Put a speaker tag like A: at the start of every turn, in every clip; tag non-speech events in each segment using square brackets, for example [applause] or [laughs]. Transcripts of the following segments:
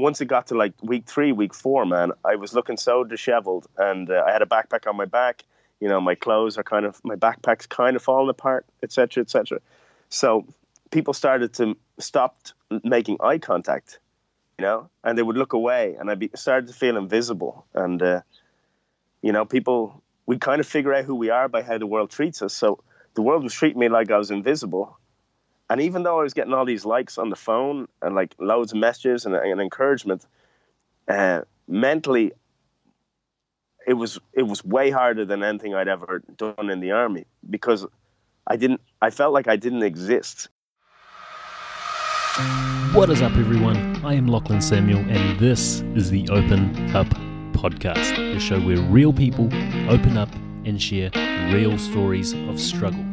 A: once it got to like week three, week four, man, I was looking so disheveled, and uh, I had a backpack on my back. You know, my clothes are kind of my backpack's kind of falling apart, etc., etc. So people started to stopped making eye contact, you know, and they would look away, and I started to feel invisible, and uh, you know, people we kind of figure out who we are by how the world treats us. So the world was treating me like I was invisible, and even though I was getting all these likes on the phone and like loads of messages and, and encouragement, uh, mentally, it was it was way harder than anything I'd ever done in the army because I didn't. I felt like I didn't exist.
B: What is up, everyone? I am Lachlan Samuel, and this is the Open Up Podcast, the show where real people open up and share real stories of struggle.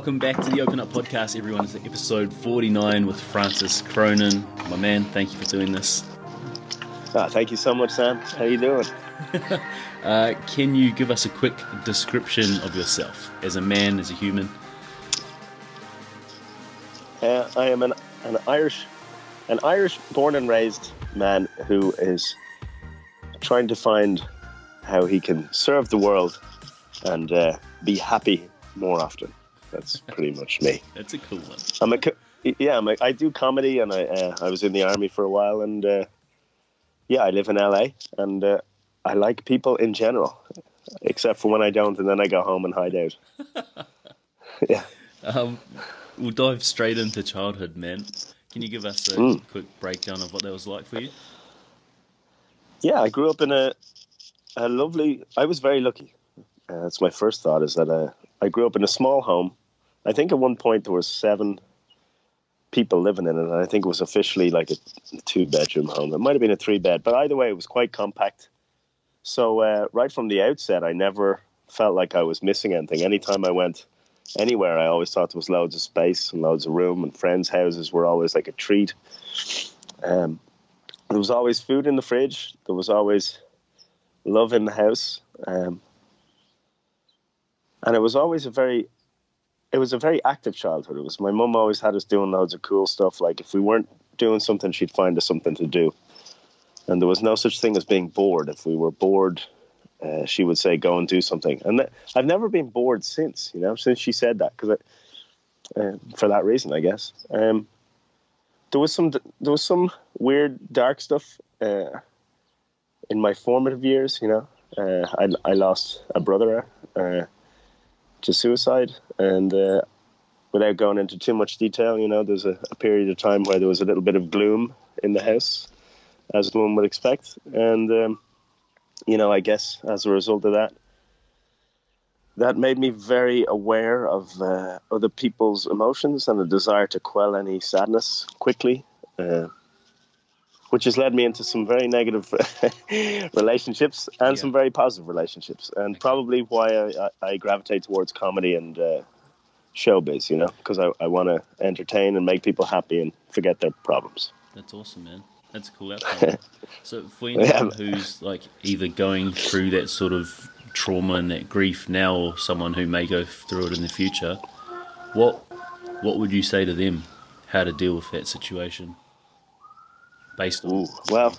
B: Welcome back to the Open Up Podcast, everyone. It's episode 49 with Francis Cronin. My man, thank you for doing this.
A: Ah, thank you so much, Sam. How you doing? [laughs]
B: uh, can you give us a quick description of yourself as a man, as a human?
A: Uh, I am an, an Irish, an Irish born and raised man who is trying to find how he can serve the world and uh, be happy more often. That's pretty much me. [laughs]
B: That's a cool one.
A: I'm a yeah. I'm a, I do comedy, and I uh, I was in the army for a while, and uh, yeah, I live in LA, and uh, I like people in general, except for when I don't, and then I go home and hide out. [laughs] yeah.
B: Um, we'll dive straight into childhood, man. Can you give us a mm. quick breakdown of what that was like for you?
A: Yeah, I grew up in a a lovely. I was very lucky. Uh, that's my first thought. Is that uh, I grew up in a small home I think at one point there was seven people living in it, and I think it was officially like a two bedroom home. It might have been a three bed, but either way, it was quite compact. So uh, right from the outset, I never felt like I was missing anything. Anytime I went anywhere, I always thought there was loads of space and loads of room, and friends' houses were always like a treat. Um, there was always food in the fridge. There was always love in the house. Um, and it was always a very it was a very active childhood. It was my mum always had us doing loads of cool stuff. Like if we weren't doing something, she'd find us something to do. And there was no such thing as being bored. If we were bored, uh, she would say, "Go and do something." And th- I've never been bored since. You know, since she said that, because uh, for that reason, I guess. Um, there was some there was some weird dark stuff uh, in my formative years. You know, uh, I I lost a brother uh, to suicide. And uh, without going into too much detail, you know, there's a, a, period of time where there was a little bit of gloom in the house, as one would expect. And, um, you know, I guess as a result of that, that made me very aware of uh, other people's emotions and a desire to quell any sadness quickly. Uh, which has led me into some very negative [laughs] relationships and yeah. some very positive relationships, and probably why I, I gravitate towards comedy and uh, showbiz. You know, because I, I want to entertain and make people happy and forget their problems.
B: That's awesome, man. That's a cool outcome. [laughs] so for anyone yeah. who's like either going through that sort of trauma and that grief now, or someone who may go through it in the future, what what would you say to them? How to deal with that situation? Based on Ooh,
A: well,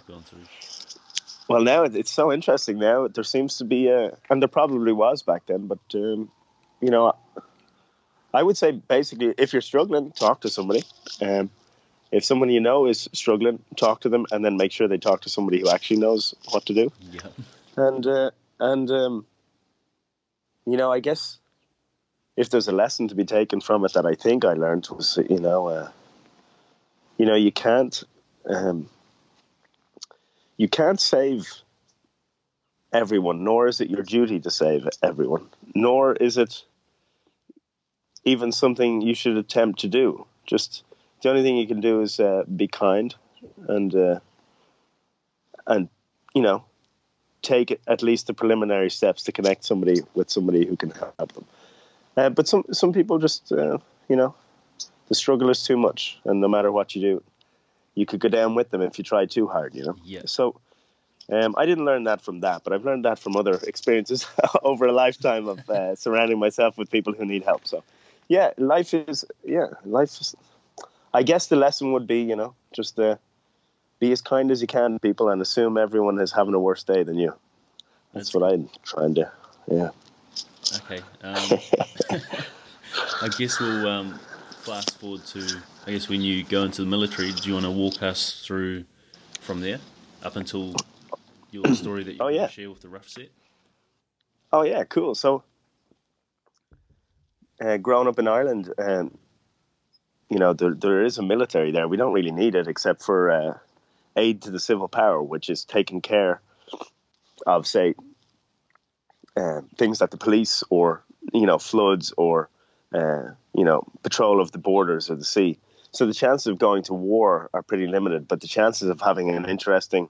A: well, now it's so interesting. Now there seems to be a, and there probably was back then, but um, you know, I would say basically, if you're struggling, talk to somebody. Um, if someone you know is struggling, talk to them, and then make sure they talk to somebody who actually knows what to do.
B: Yeah.
A: And uh, and um, you know, I guess if there's a lesson to be taken from it that I think I learned was, you know, uh, you know, you can't um, you can't save everyone, nor is it your duty to save everyone, nor is it even something you should attempt to do. Just the only thing you can do is uh, be kind and uh, and you know take at least the preliminary steps to connect somebody with somebody who can help them. Uh, but some some people just uh, you know the struggle is too much, and no matter what you do, you could go down with them if you try too hard. You know.
B: Yeah.
A: So. Um, I didn't learn that from that, but I've learned that from other [laughs] experiences [laughs] over a lifetime of uh, [laughs] surrounding myself with people who need help. So, yeah, life is yeah, life is. I guess the lesson would be, you know, just uh, be as kind as you can to people and assume everyone is having a worse day than you. That's, That's what I'm trying to. Yeah.
B: Okay. Um, I guess we'll um, fast forward to. I guess when you go into the military, do you want to walk us through from there up until your [clears throat] story that you
A: oh, yeah.
B: share with the rough set?
A: Oh yeah, cool. So, uh, growing up in Ireland, um, you know, there there is a military there. We don't really need it except for uh, aid to the civil power, which is taking care of, say, uh, things like the police or you know floods or uh, you know patrol of the borders of the sea. So the chances of going to war are pretty limited, but the chances of having an interesting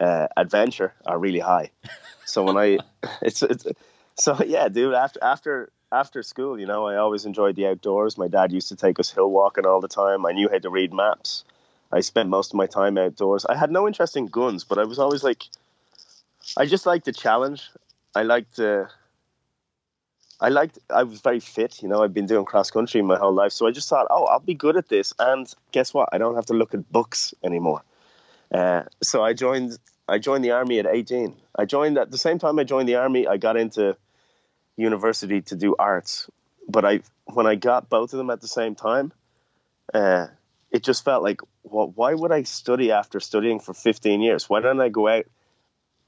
A: uh, adventure are really high. [laughs] So when I, it's, it's so yeah, dude. After after after school, you know, I always enjoyed the outdoors. My dad used to take us hill walking all the time. I knew how to read maps. I spent most of my time outdoors. I had no interest in guns, but I was always like, I just liked the challenge. I liked uh, I liked I was very fit, you know, I've been doing cross country my whole life. So I just thought, oh, I'll be good at this and guess what? I don't have to look at books anymore. Uh, so I joined I joined the army at 18. I joined at the same time I joined the army, I got into university to do arts. But I when I got both of them at the same time, uh, it just felt like, well, why would I study after studying for 15 years? Why don't I go out,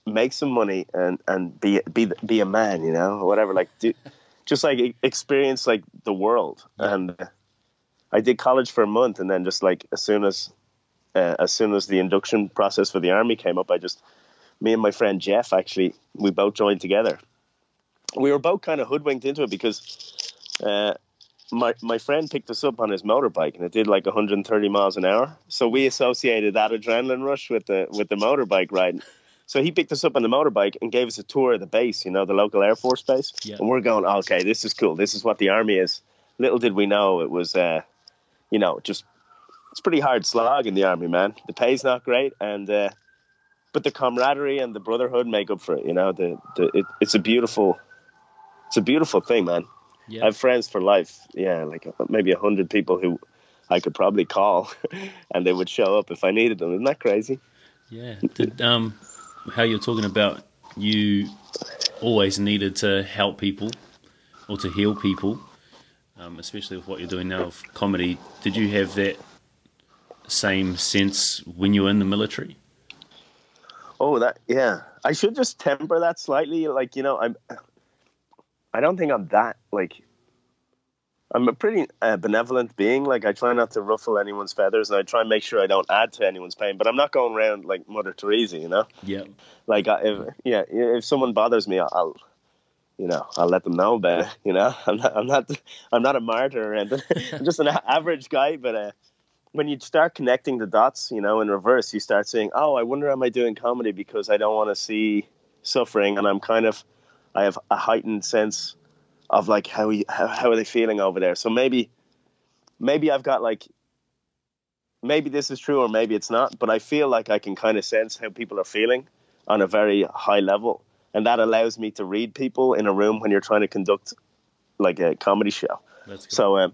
A: make some money, and and be be be a man, you know, or whatever, like do, just like experience like the world. Yeah. And I did college for a month, and then just like as soon as uh, as soon as the induction process for the army came up, I just me and my friend Jeff actually we both joined together. We were both kind of hoodwinked into it because uh, my my friend picked us up on his motorbike and it did like 130 miles an hour. So we associated that adrenaline rush with the with the motorbike ride. So he picked us up on the motorbike and gave us a tour of the base, you know, the local Air Force base. Yeah. And we're going, okay, this is cool. This is what the army is. Little did we know it was, uh, you know, just it's pretty hard slog in the army, man. The pay's not great, and uh, but the camaraderie and the brotherhood make up for it. You know, the, the it, it's a beautiful, it's a beautiful thing, man. Yeah. I have friends for life. Yeah, like maybe a hundred people who I could probably call, [laughs] and they would show up if I needed them. Isn't that crazy?
B: Yeah. Did, um, how you're talking about you always needed to help people or to heal people, um, especially with what you're doing now of comedy. Did you have that same sense when you were in the military?
A: Oh, that yeah. I should just temper that slightly. Like you know, I'm. I don't think I'm that like. I'm a pretty uh, benevolent being. Like I try not to ruffle anyone's feathers, and I try and make sure I don't add to anyone's pain. But I'm not going around like Mother Teresa, you know.
B: Yeah.
A: Like if yeah, if someone bothers me, I'll, you know, I'll let them know about it. You know, [laughs] I'm not, I'm not, I'm not a martyr or anything. [laughs] I'm just an average guy, but uh, when you start connecting the dots, you know, in reverse, you start saying, "Oh, I wonder am I doing comedy because I don't want to see suffering, and I'm kind of, I have a heightened sense of like how how, how are they feeling over there. So maybe, maybe I've got like, maybe this is true or maybe it's not, but I feel like I can kind of sense how people are feeling on a very high level, and that allows me to read people in a room when you're trying to conduct like a comedy show. So. Um,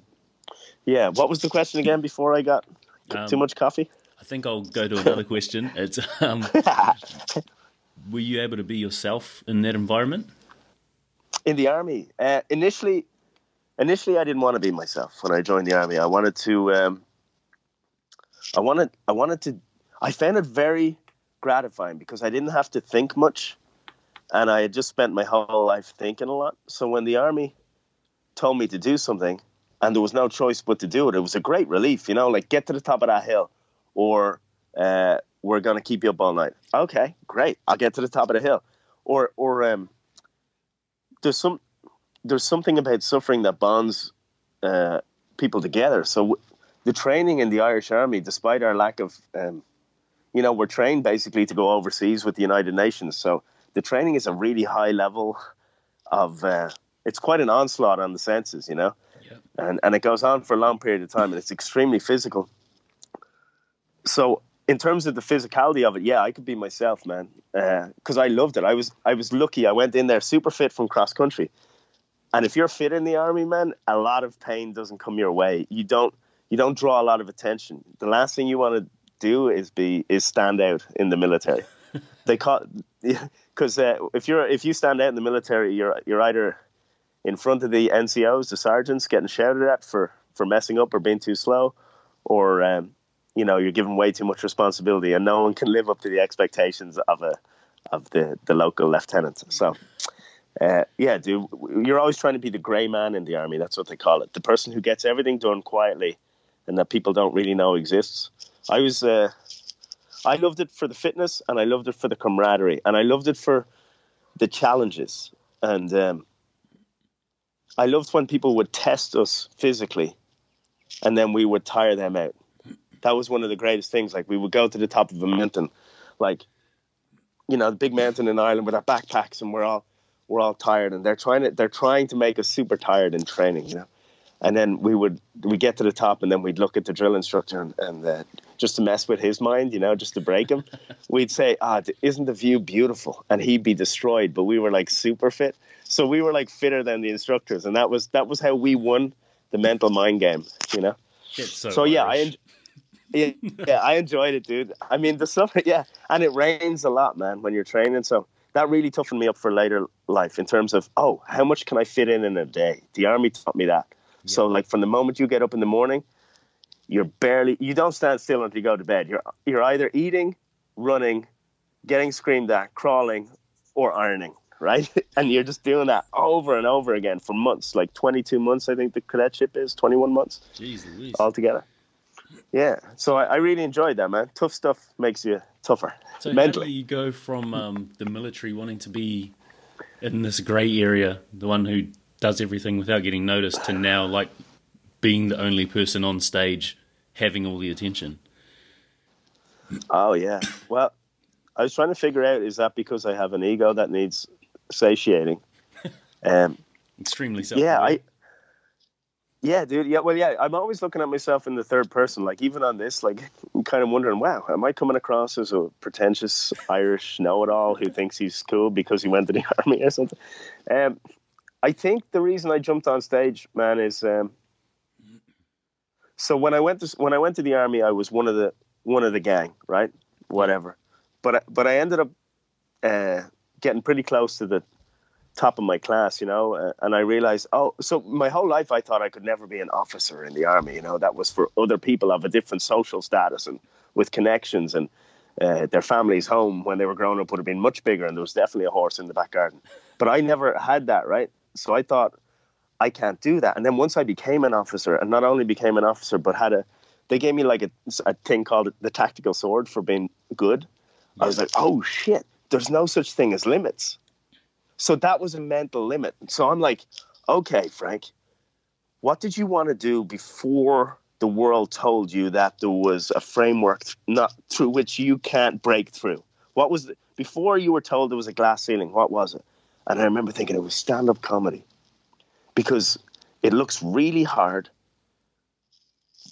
A: yeah. What was the question again before I got um, too much coffee?
B: I think I'll go to another question. It's um, [laughs] were you able to be yourself in that environment?
A: In the army, uh, initially, initially I didn't want to be myself when I joined the army. I wanted to, um, I wanted, I wanted to. I found it very gratifying because I didn't have to think much, and I had just spent my whole life thinking a lot. So when the army told me to do something, and there was no choice but to do it. It was a great relief, you know, like get to the top of that hill, or uh, we're gonna keep you up all night. Okay, great. I'll get to the top of the hill, or or um, there's some there's something about suffering that bonds uh, people together. So the training in the Irish Army, despite our lack of, um, you know, we're trained basically to go overseas with the United Nations. So the training is a really high level of. Uh, it's quite an onslaught on the senses, you know. and and it goes on for a long period of time, and it's extremely physical. So in terms of the physicality of it, yeah, I could be myself, man, because uh, I loved it. I was I was lucky. I went in there super fit from cross country, and if you're fit in the army, man, a lot of pain doesn't come your way. You don't you don't draw a lot of attention. The last thing you want to do is be is stand out in the military. [laughs] they call [laughs] because uh, if you're if you stand out in the military, you're you're either in front of the NCOs, the sergeants, getting shouted at for for messing up or being too slow, or um, you know you're given way too much responsibility, and no one can live up to the expectations of a of the the local lieutenant. So. Uh, yeah, dude, you're always trying to be the grey man in the army. That's what they call it. The person who gets everything done quietly and that people don't really know exists. I was, uh, I loved it for the fitness and I loved it for the camaraderie and I loved it for the challenges. And um, I loved when people would test us physically and then we would tire them out. That was one of the greatest things. Like we would go to the top of a mountain, like, you know, the big mountain in Ireland with our backpacks and we're all, we're all tired and they're trying to, they're trying to make us super tired in training, you know? And then we would, we get to the top and then we'd look at the drill instructor and, and uh, just to mess with his mind, you know, just to break him, [laughs] we'd say, ah, isn't the view beautiful? And he'd be destroyed, but we were like super fit. So we were like fitter than the instructors. And that was, that was how we won the mental mind game, you know?
B: so,
A: so yeah, I, yeah, yeah, I enjoyed it, dude. I mean, the summer, [laughs] yeah, and it rains a lot, man, when you're training. So that really toughened me up for later life in terms of, oh, how much can I fit in in a day? The army taught me that. Yeah. So, like, from the moment you get up in the morning, you're barely, you don't stand still until you go to bed. You're, you're either eating, running, getting screamed at, crawling, or ironing, right? [laughs] and you're just doing that over and over again for months, like 22 months, I think the cadetship is, 21 months
B: Jeez
A: altogether. Yeah, so I, I, really enjoyed that, man. Tough stuff makes you tougher.
B: So mentally. how do you go from um, the military wanting to be in this grey area, the one who does everything without getting noticed, to now like being the only person on stage having all the attention?
A: Oh yeah. Well, I was trying to figure out is that because I have an ego that needs satiating? [laughs] Um,
B: Extremely
A: self. Yeah, I yeah, dude. Yeah, well, yeah. I'm always looking at myself in the third person. Like even on this, like I'm [laughs] kind of wondering, wow, am I coming across as a pretentious Irish know-it-all who thinks he's cool because he went to the [laughs] army or something? Um, I think the reason I jumped on stage, man, is um, so when I went to when I went to the army, I was one of the one of the gang, right? Whatever. But but I ended up uh, getting pretty close to the top of my class, you know, uh, and I realized, oh, so my whole life I thought I could never be an officer in the army, you know, that was for other people of a different social status and with connections and uh, their family's home when they were growing up would have been much bigger and there was definitely a horse in the back garden. But I never had that, right? So I thought, I can't do that. And then once I became an officer and not only became an officer, but had a, they gave me like a, a thing called the tactical sword for being good. I was like, oh shit, there's no such thing as limits so that was a mental limit. So I'm like, okay, Frank, what did you want to do before the world told you that there was a framework not through which you can't break through? What was the, before you were told there was a glass ceiling? What was it? And I remember thinking it was stand-up comedy because it looks really hard,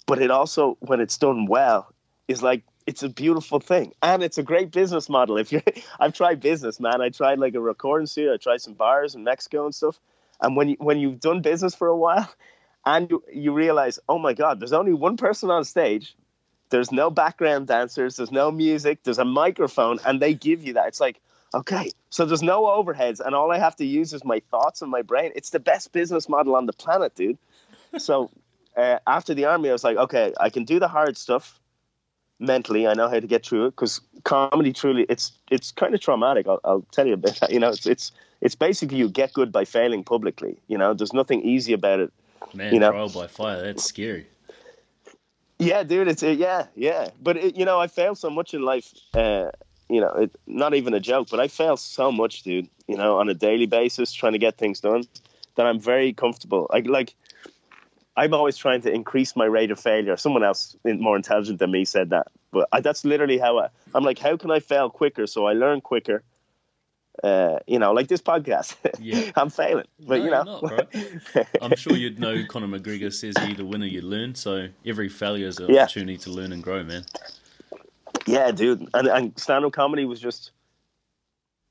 A: but it also, when it's done well, is like it's a beautiful thing. And it's a great business model. If you [laughs] i've tried business man. I tried like a recording studio. I tried some bars in mexico and stuff. And when you when you've done business for a while [laughs] and you, you realize oh my god there's only one person on stage. There's no background dancers. There's no music. There's a microphone and they give you that. It's like okay so there's no overheads and all i have to use is my thoughts and my brain. It's the best business model on the planet dude. So [laughs] uh, after the army i was like okay i can do the hard stuff mentally. I know how to get through it because comedy truly it's it's kind of traumatic. I'll, I'll, tell you a bit. [laughs] You know, it's it's it's basically you get good by failing publicly. You know, there's nothing easy about it.
B: Man,
A: you know?
B: trial by fire. That's scary.
A: Yeah, dude. It's yeah, yeah. But it, you know, I fail so much in life. Uh, you know, it, not even a joke, but I fail so much, dude. You know, on a daily basis, trying to get things done, that I'm very comfortable. I like I'm always trying to increase my rate of failure. Someone else more intelligent than me said that, but I, that's literally how I, am like, how can I fail quicker so I learn quicker? Uh, you know, like this podcast.
B: Yeah. [laughs]
A: I'm failing, but
B: No,
A: you know,
B: not. I'm sure you'd know Conor McGregor says you either win or you learn. So every failure is an
A: Yeah.
B: opportunity to learn and grow, man.
A: yeah, dude. And, and stand-up comedy was just,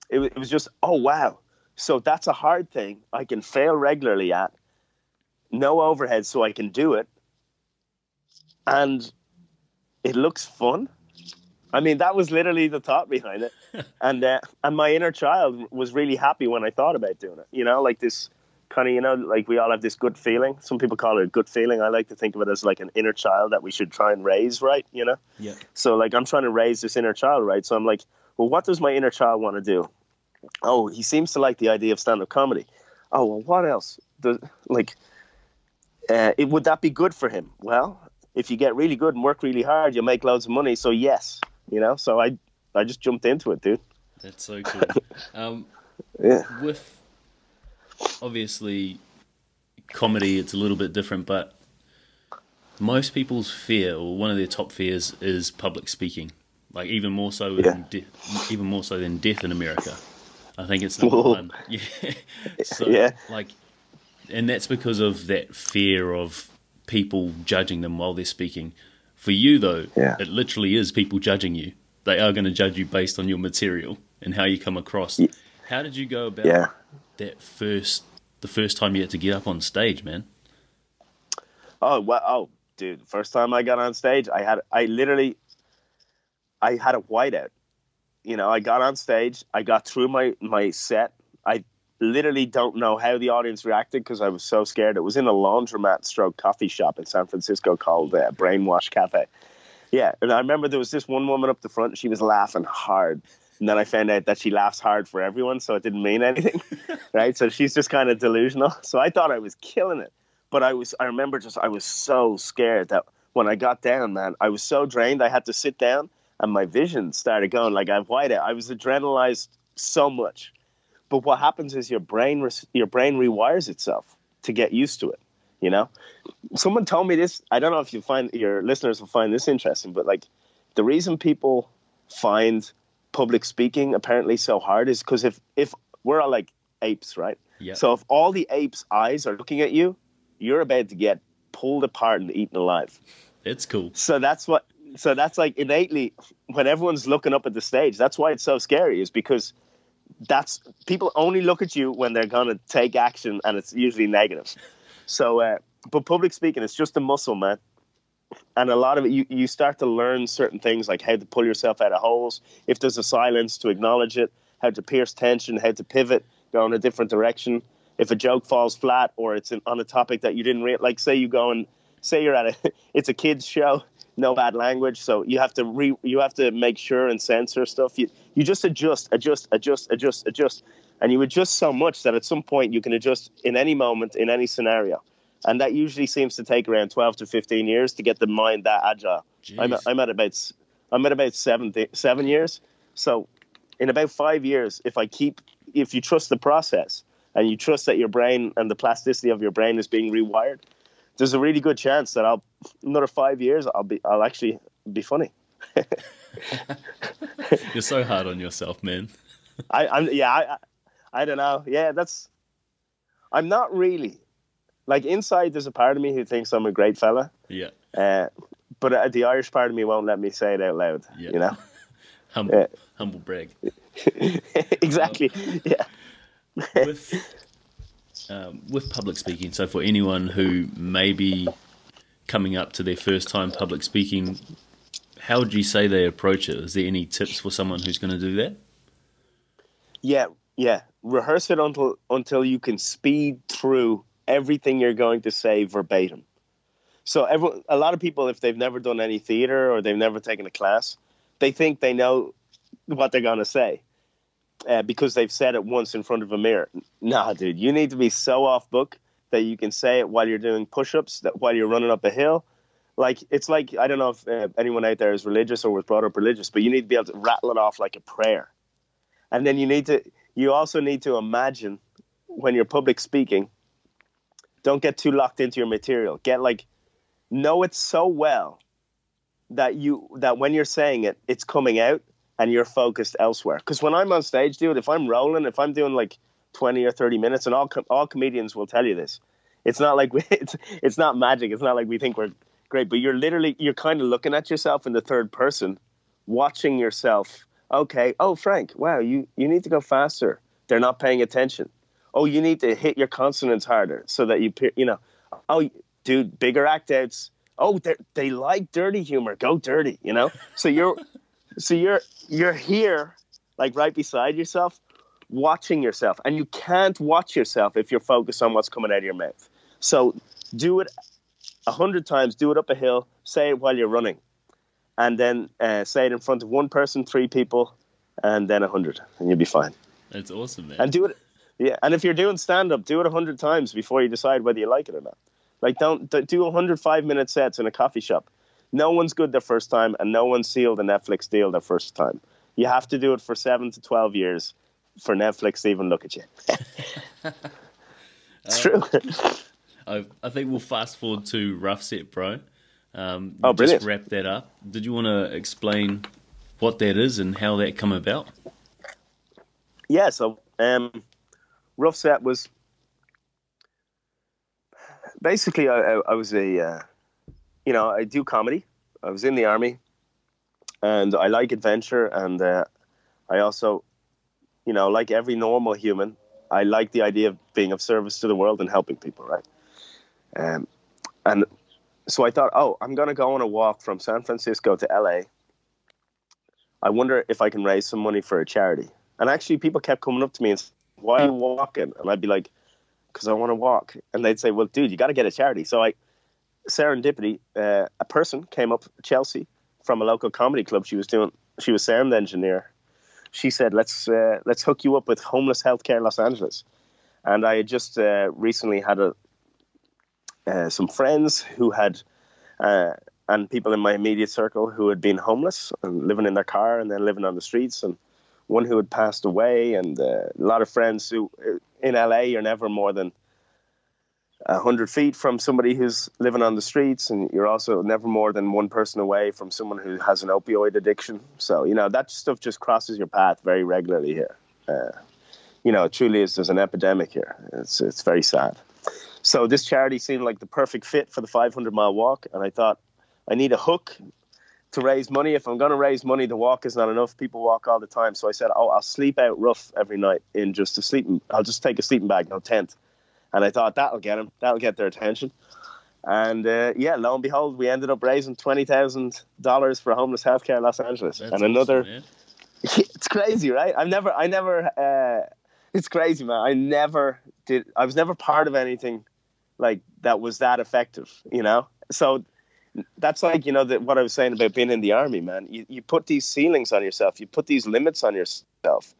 A: it, it was just, oh wow. So that's a hard thing. I can fail regularly at, no overhead, so I can do it, and it looks fun. I mean, that was literally the thought behind it, [laughs] and uh, and my inner child was really happy when I thought about doing it. You know, like this kind of, you know, like we all have this good feeling. Some people call it a good feeling. I like to think of it as like an inner child that we should try and raise, right? You know.
B: Yeah.
A: So like I'm trying to raise this inner child, right? So I'm like, well, what does my inner child want to do? Oh, he seems to like the idea of stand-up comedy. Oh, well, what else? Does like, uh, it, would that be good for him? Well, if you get really good and work really hard, you'll make loads of money. So yes, you know. So I, I just jumped into it, dude.
B: That's so cool. [laughs] um,
A: Yeah.
B: with obviously comedy, it's a little bit different, but most people's fear, or one of their top fears, is public speaking. Like even more so
A: Yeah.
B: than de- even more so than death in America. I think it's [laughs] number
A: Whoa.
B: one. [laughs] Yeah. so
A: Yeah.
B: like, and that's because of that fear of people judging them while they're speaking. For you though,
A: Yeah.
B: it literally is people judging you. They are going to judge you based on your material and how you come across. How did you go about
A: Yeah.
B: that first the first time you had to get up on stage, man?
A: Oh well, oh dude, first time I got on stage, I had I literally I had a whiteout. You know, I got on stage, I got through my my set. I literally don't know how the audience reacted because I was so scared. It was in a laundromat stroke coffee shop in San Francisco called uh, Brainwash Cafe. Yeah, and I remember there was this one woman up the front. She was laughing hard, and then I found out that she laughs hard for everyone, so it didn't mean anything, [laughs] right? So she's just kind of delusional. So I thought I was killing it, but I was. I remember just I was so scared that when I got down, man, I was so drained. I had to sit down, and my vision started going like I've white out. I was adrenalized so much, but what happens is your brain res- your brain rewires itself to get used to it. You know, someone told me this. I don't know if you find your listeners will find this interesting, but like the reason people find public speaking apparently so hard is because if if we're all like apes, right?
B: Yeah.
A: So if all the apes' eyes are looking at you, you're about to get pulled apart and eaten alive.
B: It's cool.
A: So that's what. So that's like innately when everyone's looking up at the stage. That's why it's so scary. Is because that's people only look at you when they're gonna take action, and it's usually negative. So, uh, but public speaking, it's just a muscle, man. And a lot of it, you, you start to learn certain things like how to pull yourself out of holes. If there's a silence, to acknowledge it. How to pierce tension. How to pivot, go in a different direction. If a joke falls flat or it's on a topic that you didn't re- like, say you go and say you're at a, [laughs] it's a kids show, no bad language, so you have to re, you have to make sure and censor stuff. You you just adjust, adjust, adjust, adjust, adjust, and you adjust so much that at some point you can adjust in any moment, in any scenario, and that usually seems to take around twelve to fifteen years to get the mind that agile. I'm I'm at about I'm at about seven seven years. So in about five years, if I keep if you trust the process and you trust that your brain and the plasticity of your brain is being rewired, there's a really good chance that I'll another five years I'll be I'll actually be funny. [laughs]
B: You're so hard on yourself, man. [laughs]
A: I, I'm yeah I, I I don't know yeah that's I'm not really like inside there's a part of me who thinks I'm a great fella,
B: Yeah.
A: uh, but uh, the Irish part of me won't let me say it out loud.
B: Yeah.
A: You know [laughs]
B: Humble,
A: Yeah.
B: humble brag.
A: exactly yeah.
B: with um, with public speaking. So for anyone who may be coming up to their first time public speaking, how would you say they approach it? Is there any tips for someone who's going to do that?
A: Yeah, yeah. Rehearse it until until you can speed through everything you're going to say verbatim. So everyone, a lot of people, if they've never done any theater or they've never taken a class, they think they know what they're going to say uh, because they've said it once in front of a mirror. Nah, dude, you need to be so off book that you can say it while you're doing push-ups, that while you're running up a hill. Like it's like I don't know if uh, anyone out there is religious or was brought up religious, but you need to be able to rattle it off like a prayer and then you need to you also need to imagine when you're public speaking don't get too locked into your material get like know it so well that you that when you're saying it it's coming out and you're focused elsewhere. Because when I'm on stage, dude, if I'm rolling, if I'm doing like 20 or 30 minutes, and all com- all comedians will tell you this, it's not like we, [laughs] it's it's not magic. It's not like we think we're great, but you're literally you're kind of looking at yourself in the third person, watching yourself. Okay, oh Frank, wow, you you need to go faster. They're not paying attention. Oh, you need to hit your consonants harder so that you you know. Oh, dude, bigger act outs. Oh, they like dirty humor. Go dirty, you know. So you're so you're you're here, like right beside yourself, watching yourself, and you can't watch yourself if you're focused on what's coming out of your mouth. So do it a hundred times. Do it up a hill. Say it while you're running, and then uh, say it in front of one person, three people, and then a hundred, and you'll be fine.
B: That's awesome, man.
A: And do it, yeah. And if you're doing stand up, do it a hundred times before you decide whether you like it or not. Like don't, don't do 105 minute sets in a coffee shop. No one's good their first time, and no one sealed a Netflix deal their first time. You have to do it for seven to 12 years for Netflix to even look at you. [laughs] it's true.
B: I, I think we'll fast forward to Rough Set Bro. Um,
A: oh, brilliant.
B: Just wrap that up. Did you want to explain what that is and how that come about?
A: Yeah, so um, Rough Set was basically I, I, I was a, uh, you know, I do comedy. I was in the army, and I like adventure, and uh, I also, you know, like every normal human, I like the idea of being of service to the world and helping people, right? Um, and so I thought, oh, I'm to go on a walk from San Francisco to LA. I wonder if I can raise some money for a charity. And actually, people kept coming up to me and saying, why are you walking? And I'd be like, because I want to walk. And they'd say, well, dude, you got to get a charity. So I, serendipity, uh, a person came up, Chelsea, from a local comedy club. She was doing, she was sound engineer. She said, let's, uh, let's hook you up with Homeless Healthcare Los Angeles. And I had just uh, recently had a, uh, some friends who had, uh, and people in my immediate circle who had been homeless and living in their car and then living on the streets, and one who had passed away, and uh, a lot of friends who in LA you're never more than hundred feet from somebody who's living on the streets, and you're also never more than one person away from someone who has an opioid addiction. So you know that stuff just crosses your path very regularly here. Uh, you know, truly is there's an epidemic here. It's it's very sad. So this charity seemed like the perfect fit for the 500 mile walk, and I thought I need a hook to raise money. If I'm going to raise money, the walk is not enough. People walk all the time, so I said, "Oh, I'll sleep out rough every night in just a sleeping. I'll just take a sleeping bag, no tent." And I thought that'll get them, that'll get their attention. And uh, yeah, lo and behold, we ended up raising twenty thousand dollars for homeless healthcare in Los Angeles,
B: That's
A: and another.
B: Awesome, [laughs]
A: it's crazy, right? I've never, I never. Uh, it's crazy, man. I never did. I was never part of anything like that was that effective, you know. So that's like you know that what I was saying about being in the army, man. You you put these ceilings on yourself, you put these limits on yourself,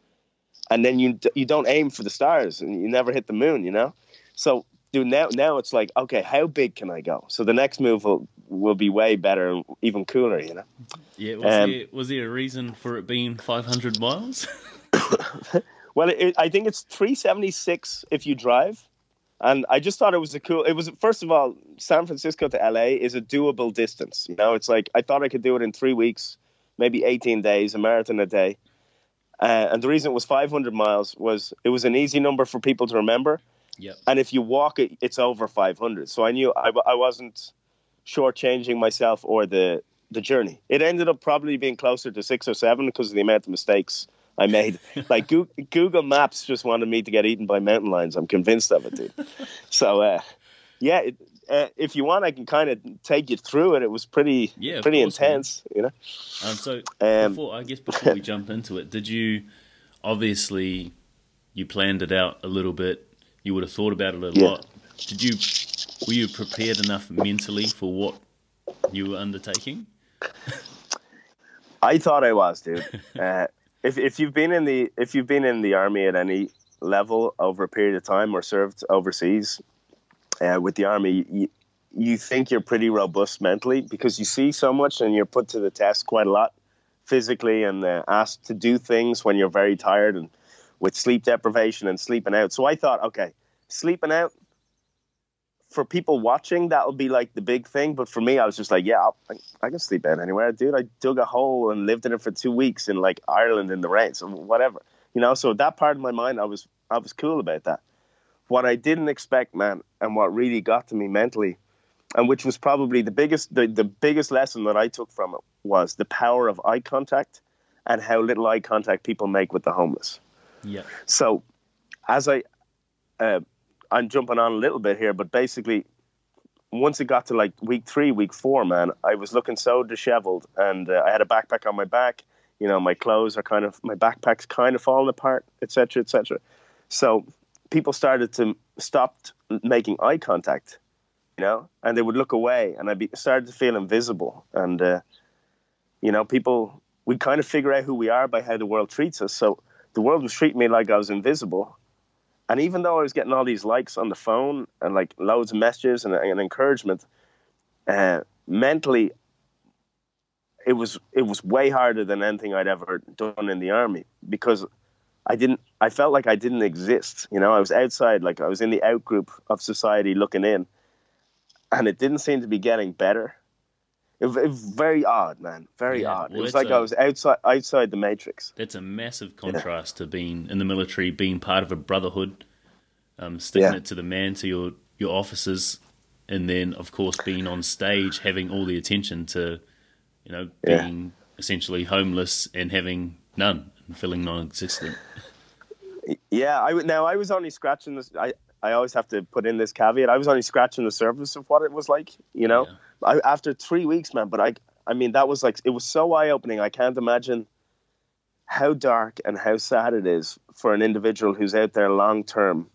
A: and then you you don't aim for the stars, and you never hit the moon, you know. So, dude, now now it's like, okay, how big can I go? So the next move will will be way better and even cooler, you know.
B: Yeah. Was, um, there, was there a reason for it being 500 miles? [laughs]
A: well, it, I think it's 376 if you drive. And I just thought it was a cool. It was first of all, San Francisco to LA is a doable distance. You know, it's like I thought I could do it in three weeks, maybe 18 days, a marathon a day. Uh, and the reason it was 500 miles was it was an easy number for people to remember.
B: Yep.
A: And if you walk it, it's over 500. So I knew I, I wasn't shortchanging myself or the the journey. It ended up probably being closer to six or seven because of the amount of mistakes I made. [laughs] like Google Maps just wanted me to get eaten by mountain lions. I'm convinced of it, dude. [laughs] so uh, yeah, it, uh, if you want, I can kind of take you through it. It was pretty,
B: yeah,
A: pretty
B: course,
A: intense,
B: man.
A: you know.
B: Um, so um, before, I guess before we jump into it, did you obviously you planned it out a little bit? You would have thought about it a
A: yeah.
B: lot. Did you? Were you prepared enough mentally for what you were undertaking?
A: I thought I was, dude. [laughs] Uh, if if you've been in the if you've been in the army at any level over a period of time or served overseas uh, with the army, you, you think you're pretty robust mentally because you see so much and you're put to the test quite a lot physically and uh, asked to do things when you're very tired and with sleep deprivation and sleeping out. So I thought, okay, sleeping out for people watching, that'll be like the big thing. But for me, I was just like, yeah, I, I can sleep out anywhere, dude. I dug a hole and lived in it for two weeks in like Ireland in the rain, so whatever, you know. So that part of my mind, I was I was cool about that. What I didn't expect, man, and what really got to me mentally, and which was probably the biggest the, the biggest lesson that I took from it was the power of eye contact and how little eye contact people make with the homeless.
B: Yeah.
A: So, as I, uh, I'm jumping on a little bit here, but basically, once it got to like week three, week four, man, I was looking so disheveled, and uh, I had a backpack on my back. You know, my clothes are kind of my backpack's kind of falling apart, etc., etc. So people started to stop making eye contact, you know, and they would look away, and I started to feel invisible, and uh, you know, people we kind of figure out who we are by how the world treats us. So the world was treating me like I was invisible. And even though I was getting all these likes on the phone and like loads of messages and, and encouragement, uh, mentally, it was it was way harder than anything I'd ever done in the army because I didn't. I felt like I didn't exist. You know, I was outside, like I was in the out group of society looking in, and it didn't seem to be getting better. It, it was very odd, man. Very yeah, odd. Well, it was like a, I was outside outside the matrix.
B: That's a massive contrast yeah. to being in the military, being part of a brotherhood, um, sticking yeah. it to the man, to your your officers, and then of course being on stage, having all the attention to, you know, being essentially homeless and having none and feeling non-existent.
A: Yeah, I now I was only scratching this. I I always have to put in this caveat. I was only scratching the surface of what it was like, you know. I, after three weeks, man. But I, I mean, that was like it was so eye opening. I can't imagine how dark and how sad it is for an individual who's out there long term,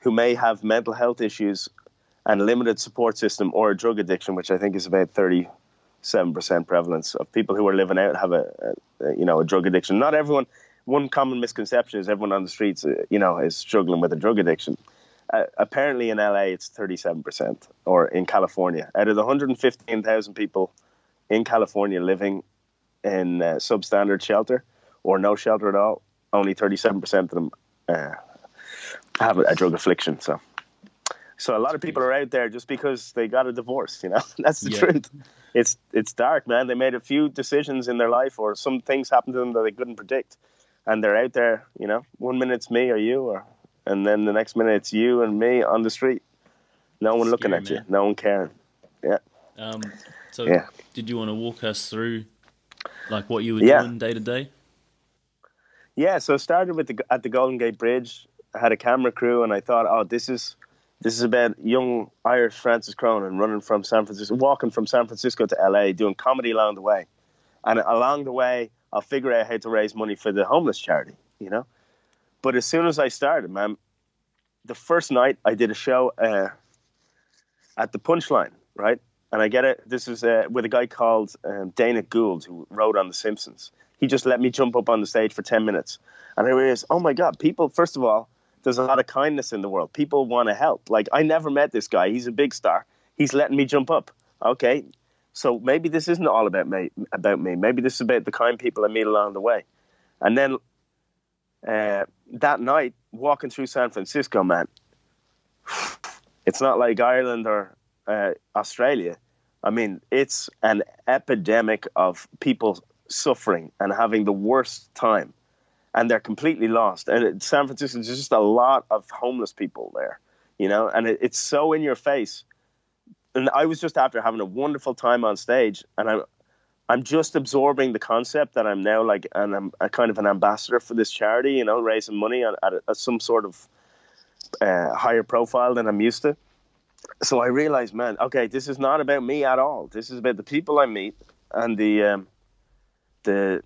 A: who may have mental health issues and limited support system or a drug addiction, which I think is about thirty seven percent prevalence of people who are living out have a, a, you know a drug addiction. Not everyone. One common misconception is everyone on the streets, uh, you know, is struggling with a drug addiction uh, apparently in LA it's 37%, or in California. Out of the 115,000 people in California living in uh, substandard shelter or no shelter at all, only 37% of them uh, have a, a drug affliction. So, so a lot of people are out there just because they got a divorce. You know, [laughs] that's the yeah. truth. It's it's dark, man. They made a few decisions in their life, or some things happened to them that they couldn't predict, and they're out there. You know, one minute it's me or you, or and then the next minute it's you and me on the street. No one Scary, looking at man. you, no one caring. Yeah.
B: Um, so, yeah. did you want to walk us through, like, what you were yeah. doing day to day?
A: Yeah. So I started with the at the Golden Gate Bridge. I had a camera crew, and I thought, oh, this is this is about young Irish Francis Cronin running from San Francisco, walking from San Francisco to LA, doing comedy along the way, and along the way, I'll figure out how to raise money for the homeless charity. You know. But as soon as I started, man, the first night I did a show uh, at the Punchline, right? And I get it. This is uh, with a guy called um, Dana Gould who wrote on The Simpsons. He just let me jump up on the stage for ten minutes, and I realized, oh my god, people! First of all, there's a lot of kindness in the world. People want to help. Like I never met this guy. He's a big star. He's letting me jump up. Okay, so maybe this isn't all about me. About me. Maybe this is about the kind people I meet along the way. And then uh, that night, walking through San Francisco, man, it's not like Ireland or uh, Australia. I mean, it's an epidemic of people suffering and having the worst time, and they're completely lost. And it, San Francisco, there's just a lot of homeless people there, you know, and it, it's so in your face. And I was just after having a wonderful time on stage, and I, I'm just absorbing the concept that I'm now like, and I'm a kind of an ambassador for this charity, you know, raising money at, at, at some sort of uh, higher profile than I'm used to. So I realized, man, okay, this is not about me at all. This is about the people I meet and the um, the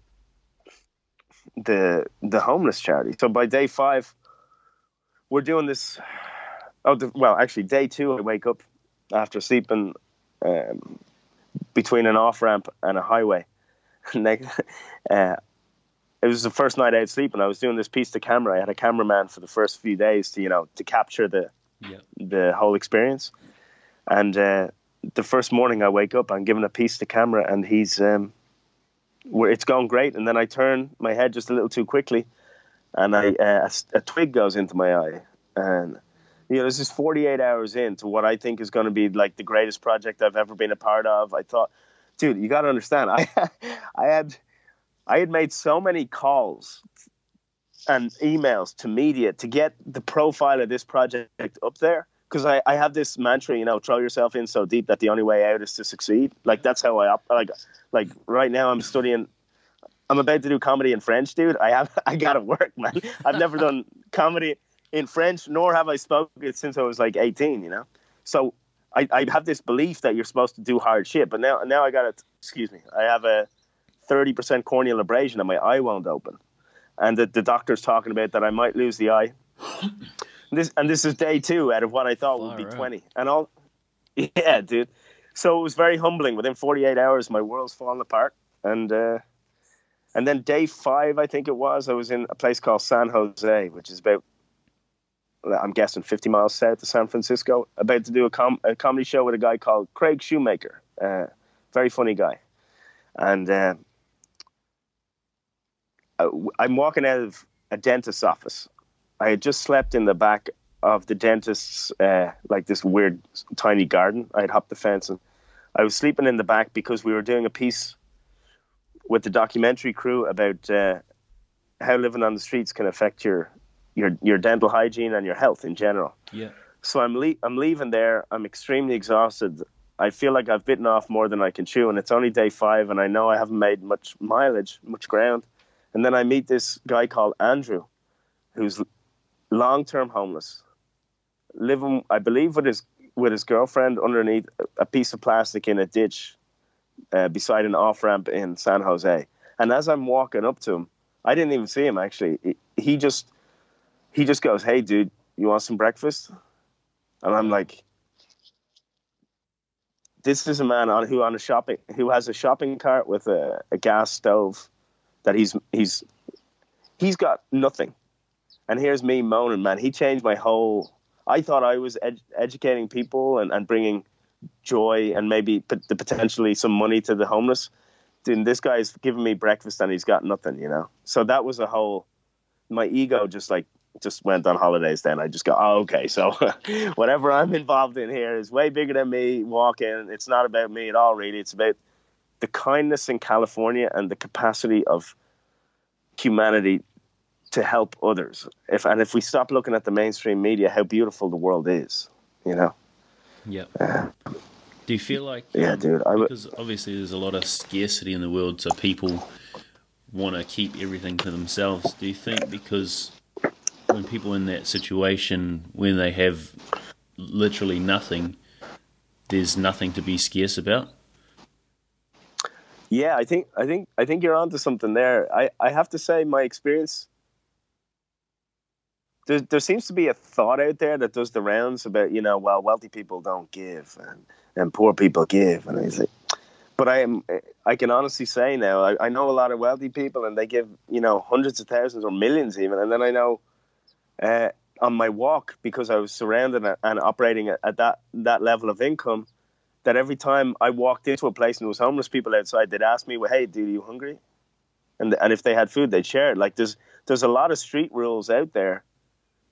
A: the the homeless charity. So by day five, we're doing this. Oh, the, well, actually, day two, I wake up after sleeping um, between an off ramp and a highway. [laughs] uh, it was the first night out sleeping. And I was doing this piece to camera. I had a cameraman for the first few days to you know to capture the yeah. the whole experience. And uh, the first morning I wake up, I'm given a piece to camera, and he's um, where it's going great. And then I turn my head just a little too quickly, and I uh, a, a twig goes into my eye, and you know, this is 48 hours into what I think is going to be like the greatest project I've ever been a part of. I thought, dude, you got to understand, I, [laughs] I had, I had made so many calls and emails to media to get the profile of this project up there. Because I, I have this mantra, you know, throw yourself in so deep that the only way out is to succeed. Like that's how I like. Like right now, I'm studying I'm about to do comedy in French, dude. I have [laughs] I gotta work, man. I've never done comedy in French, nor have I spoken it since I was like 18, you know? So I, I have this belief that you're supposed to do hard shit, but now now I got it. Excuse me. I have a 30% corneal abrasion and my eye won't open. And the, the doctor's talking about that I might lose the eye. And [laughs] this and this is day two out of what I thought would be 20. And all, [laughs] yeah, dude. So it was very humbling. Within 48 hours, my world's fallen apart. And, uh, and then day five, I think it was, I was in a place called San Jose, which is about I'm guessing 50 miles south of San Francisco, about to do a, com- a comedy show with a guy called Craig Shoemaker. Uh, very funny guy. And uh, I'm walking out of a dentist's office. I had just slept in the back of the dentist's, uh, like this weird tiny garden. I had hopped the fence and I was sleeping in the back because we were doing a piece with the documentary crew about uh, how living on the streets can affect your your your dental hygiene and your health in general.
B: Yeah.
A: So I'm le- I'm leaving there. I'm extremely exhausted. I feel like I've bitten off more than I can chew, and it's only day five, and I know I haven't made much mileage, much ground. And then I meet this guy called Andrew, who's long-term homeless, living, I believe, with his with his girlfriend underneath a piece of plastic in a ditch uh, beside an off ramp in San Jose. And as I'm walking up to him, I didn't even see him actually. He just he just goes, "Hey, dude, you want some breakfast?" And I'm like, "This is a man on who on a shopping who has a shopping cart with a, a gas stove that he's he's he's got nothing." And here's me moaning, man. He changed my whole. I thought I was ed- educating people and, and bringing joy and maybe the potentially some money to the homeless. Dude, this guy's giving me breakfast and he's got nothing, you know. So that was a whole. My ego just like just went on holidays then. I just go oh, okay so [laughs] whatever i'm involved in here is way bigger than me walking. It's not about me at all really. It's about the kindness in california and the capacity of humanity to help others. If and if we stop looking at the mainstream media how beautiful the world is you know?
B: Yeah. Uh, do you feel like
A: yeah um, dude
B: I, because obviously there's a lot of scarcity in the world so people want to keep everything to themselves do you think because when people in that situation when they have literally nothing, there's nothing to be scarce about.
A: Yeah, I think I think I think you're onto something there. I, I have to say my experience there, there seems to be a thought out there that does the rounds about, you know, well, wealthy people don't give and, and poor people give. And I say, but I am, I can honestly say now, I, I know a lot of wealthy people and they give, you know, hundreds of thousands or millions even. And then I know uh, on my walk because I was surrounded and operating at, that that level of income. That every time I walked into a place and there was homeless people outside, they'd ask me, "Well, hey, do you hungry?" And and if they had food, they'd share it. Like there's there's a lot of street rules out there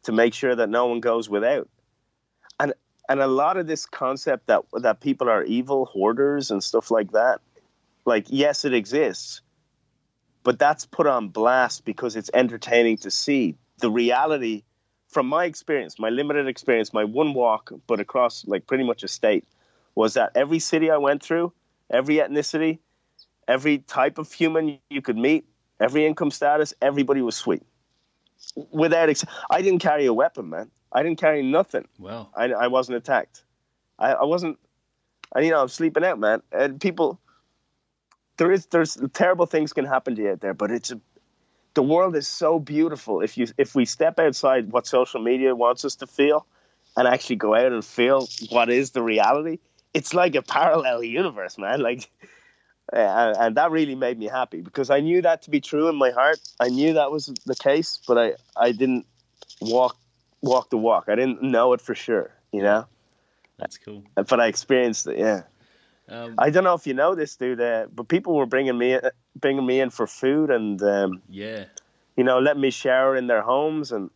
A: to make sure that no one goes without. And and a lot of this concept that that people are evil hoarders and stuff like that, like yes, it exists, but that's put on blast because it's entertaining to see the reality from my experience, my limited experience, my one walk, but across like pretty much a state, was that every city I went through, every ethnicity, every type of human you could meet, every income status, everybody was sweet. Without, ex- I didn't carry a weapon, man. I didn't carry nothing.
B: Wow.
A: I, I wasn't attacked. I, I wasn't. And you know, I'm sleeping out, man. And people, there is there's terrible things can happen to you out there, but it's a the world is so beautiful. If you if we step outside what social media wants us to feel and actually go out and feel what is the reality it's like a parallel universe man. Like uh, and that really made me happy because i knew that to be true in my heart. I knew that was the case but i i didn't walk walk the walk. I didn't know it for sure you know?
B: That's cool.
A: But i experienced it yeah. Um, I don't know if you know this, dude, uh, but people were bringing me bringing me in for food and um,
B: yeah,
A: you know, letting me shower in their homes and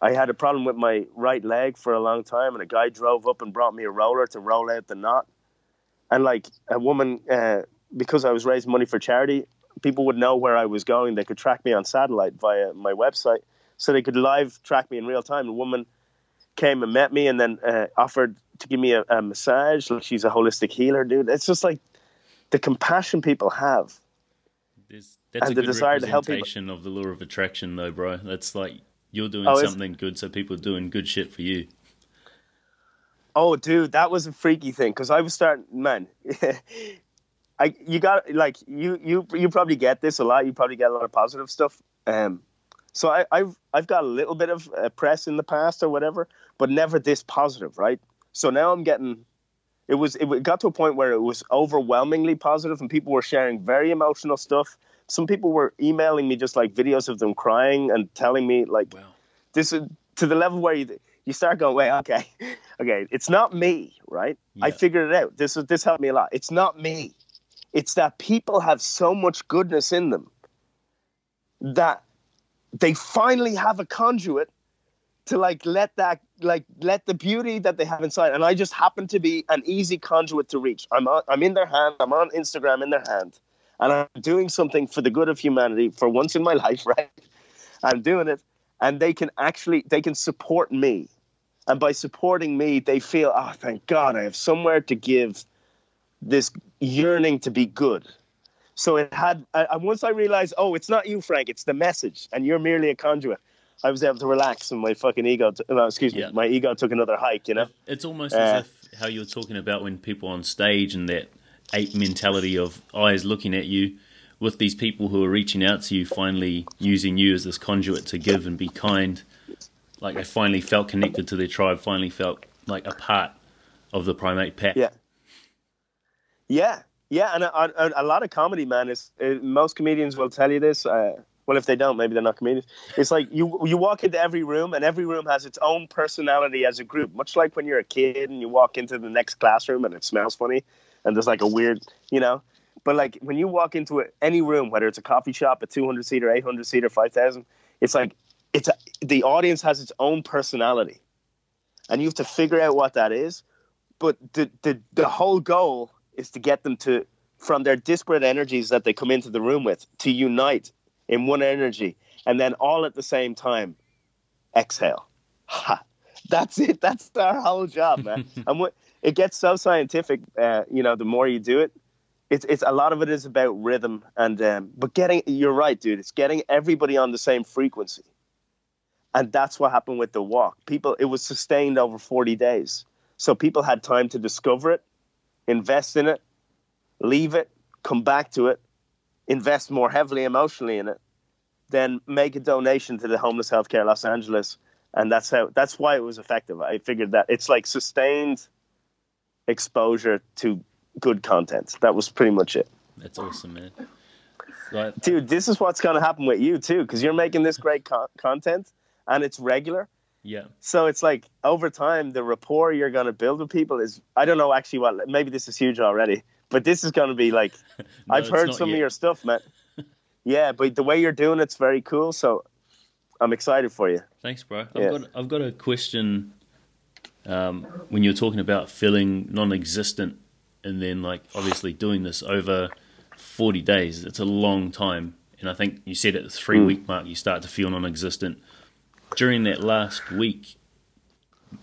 A: I had a problem with my right leg for a long time, and a guy drove up and brought me a roller to roll out the knot. And like a woman, uh, because I was raising money for charity, people would know where I was going. They could track me on satellite via my website, so they could live track me in real time. A woman came and met me, and then uh, offered to give me a, a massage. Like she's a holistic healer, dude. It's just like the compassion people have.
B: There's, that's and a the desire to help people. of the law of attraction, though, bro. That's like you're doing oh, something good, so people are doing good shit for you.
A: Oh, dude, that was a freaky thing because I was starting, man. [laughs] I you got like you you you probably get this a lot. You probably get a lot of positive stuff. Um, so I, have I've got a little bit of uh, press in the past or whatever, but never this positive, right? So now I'm getting. It was it got to a point where it was overwhelmingly positive, and people were sharing very emotional stuff some people were emailing me just like videos of them crying and telling me like wow. this is to the level where you you start going, wait, okay, [laughs] okay, it's not me, right? Yeah. I figured it out. This is this helped me a lot. It's not me. It's that people have so much goodness in them that they finally have a conduit to like let that like let the beauty that they have inside. And i just happen to be an easy conduit to reach. I'm on, i'm in their hand. I'm on instagram in their hand. And I'm doing something for the good of humanity for once in my [laughs] life, right? I'm doing it, and they can actually they can support me, and by supporting me, they feel, oh, thank God, I have somewhere to give this yearning to be good. So it had, and once I realized, oh, it's not you, Frank, it's the message, and you're merely a conduit. I was able to relax, and my fucking ego, t- no, excuse me, yeah. my ego took another hike. You know,
B: it's almost uh, as if how you're talking about when people on stage and that ape mentality of eyes looking at you with these people who are reaching out to you, finally using you as this conduit to give and be kind. Like they finally felt connected to their tribe, finally felt like a part of the primate pack.
A: Yeah. Yeah. Yeah. And a, a, a lot of comedy, man, is uh, most comedians will tell you this. Uh, well, if they don't, maybe they're not comedians. It's like you you walk into every room, and every room has its own personality as a group. Much like when you're a kid and you walk into the next classroom and it smells funny and there's like a weird, you know. But like when you walk into any room, whether it's a coffee shop, a 200 seat or 800 seat or 5,000, it's like it's a, the audience has its own personality, and you have to figure out what that is. But the the the whole goal is to get them to from their disparate energies that they come into the room with to unite in one energy, and then all at the same time, exhale. Ha. That's it. That's our whole job, man. [laughs] and what it gets so scientific. Uh, you know, the more you do it, it's it's a lot of it is about rhythm and um, but getting you're right, dude. It's getting everybody on the same frequency, and that's what happened with the walk. People, it was sustained over forty days, so people had time to discover it, invest in it, leave it, come back to it, invest more heavily emotionally in it, then make a donation to the homeless healthcare Los Angeles, and that's how that's why it was effective. I figured that it's like sustained exposure to good content. That was pretty much it.
B: That's awesome, man.
A: Dude, this is what's going to happen with you too, because you're making this great co- content and it's regular.
B: Yeah.
A: So it's like over time, the rapport you're going to build with people is, I don't know actually what, maybe this is huge already, but this is going to be like, [laughs] no, I've heard some of your stuff, man. [laughs] yeah, but the way you're doing it's very cool. So I'm excited for you.
B: Thanks, bro. I've yeah. got I've got a question um, when you're talking about feeling non-existent and then like obviously doing this over 40 days it's a long time and i think you said at the three mm. week mark you start to feel non-existent during that last week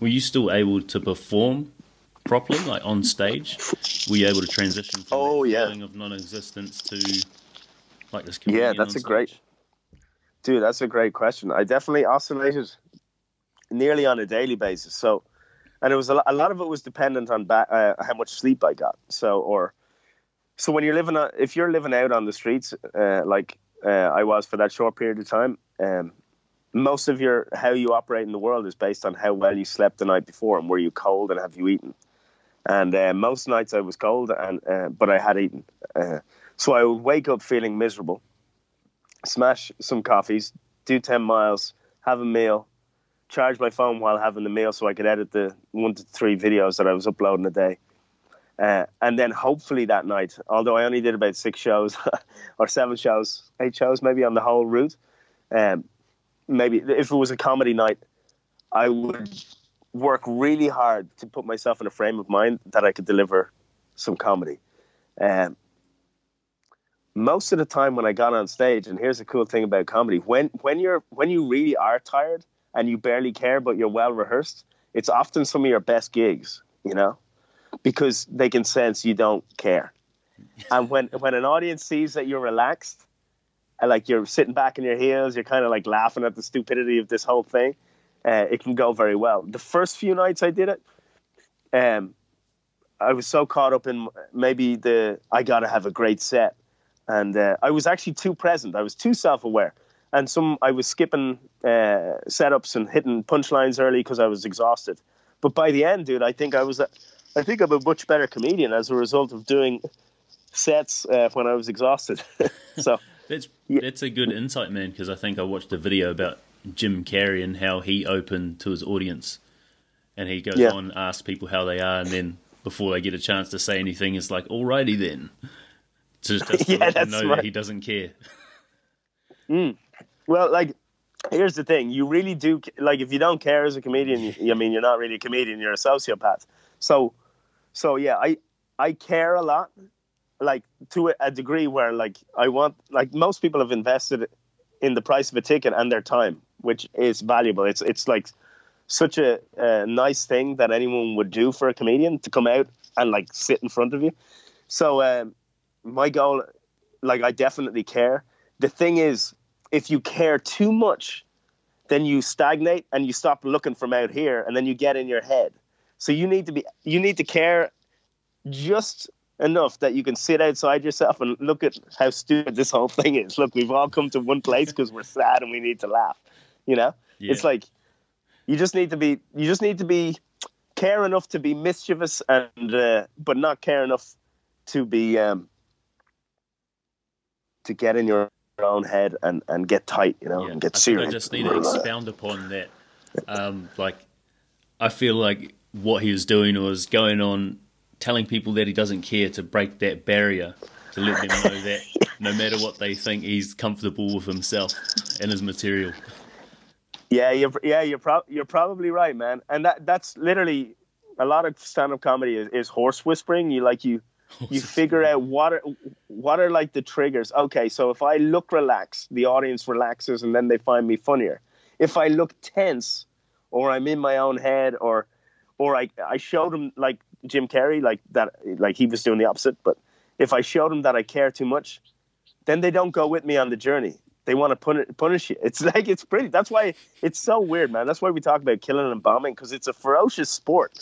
B: were you still able to perform properly like on stage were you able to transition from oh, yeah. feeling of non-existence to like this community?
A: yeah that's a great dude that's a great question i definitely oscillated nearly on a daily basis so and it was a, lot, a lot of it was dependent on ba- uh, how much sleep I got. So or so when you're living, if you're living out on the streets, uh, like uh, I was for that short period of time, um, most of your how you operate in the world is based on how well you slept the night before and were you cold and have you eaten. And uh, most nights I was cold, and uh, but I had eaten. Uh, so I would wake up feeling miserable, smash some coffees, do ten miles, have a meal, charge my phone while having the meal so I could edit the one to three videos that I was uploading a day. Uh, and then hopefully that night, although I only did about six shows [laughs] or seven shows, eight shows maybe on the whole route, um, maybe if it was a comedy night, I would work really hard to put myself in a frame of mind that I could deliver some comedy. Um, most of the time when I got on stage, and here's the cool thing about comedy: when when you're when you really are tired and you barely care, but you're well rehearsed, it's often some of your best gigs. You know, because they can sense you don't care. and when [laughs] when an audience sees that you're relaxed, and like you're sitting back in your heels, you're kind of like laughing at the stupidity of this whole thing. Uh, it can go very well. The first few nights I did it, um, I was so caught up in maybe the I gotta have a great set, and uh, I was actually too present. I was too self-aware, and some I was skipping uh, setups and hitting punchlines early because I was exhausted. But by the end, dude, I think I was, a, I think I'm a much better comedian as a result of doing sets uh, when I was exhausted. [laughs] so
B: that's yeah. that's a good insight, man. Because I think I watched a video about Jim Carrey and how he opened to his audience, and he goes yeah. on asks people how they are, and then before they get a chance to say anything, it's like, "Alrighty then," just, [laughs] just yeah, to know right. that he doesn't care.
A: Mm. Well, like here's the thing: you really do like if you don't care as a comedian. You, I mean, you're not really a comedian; you're a sociopath. So, so yeah, I I care a lot, like to a degree where like I want like most people have invested in the price of a ticket and their time, which is valuable. It's it's like such a, a nice thing that anyone would do for a comedian to come out and like sit in front of you. So um, my goal, like I definitely care. The thing is, if you care too much, then you stagnate and you stop looking from out here, and then you get in your head. So you need to be you need to care just enough that you can sit outside yourself and look at how stupid this whole thing is. Look, we've all come to one place because we're sad and we need to laugh. You know, yeah. it's like you just need to be you just need to be care enough to be mischievous and uh, but not care enough to be um, to get in your own head and, and get tight, you know, yeah. and get
B: I
A: serious.
B: I just need to expound upon that. Um, like, I feel like what he was doing was going on telling people that he doesn't care to break that barrier to let them know that no matter what they think, he's comfortable with himself and his material.
A: Yeah, you're yeah you're pro- you're probably right, man. And that that's literally a lot of stand up comedy is, is horse whispering. You like you you figure out what are what are like the triggers. Okay, so if I look relaxed, the audience relaxes, and then they find me funnier. If I look tense, or I'm in my own head, or or I I showed them like Jim Carrey, like that, like he was doing the opposite. But if I showed them that I care too much, then they don't go with me on the journey. They want to punish, punish you. [laughs] It's like it's pretty. That's why it's so weird, man. That's why we talk about killing and bombing because it's a ferocious sport.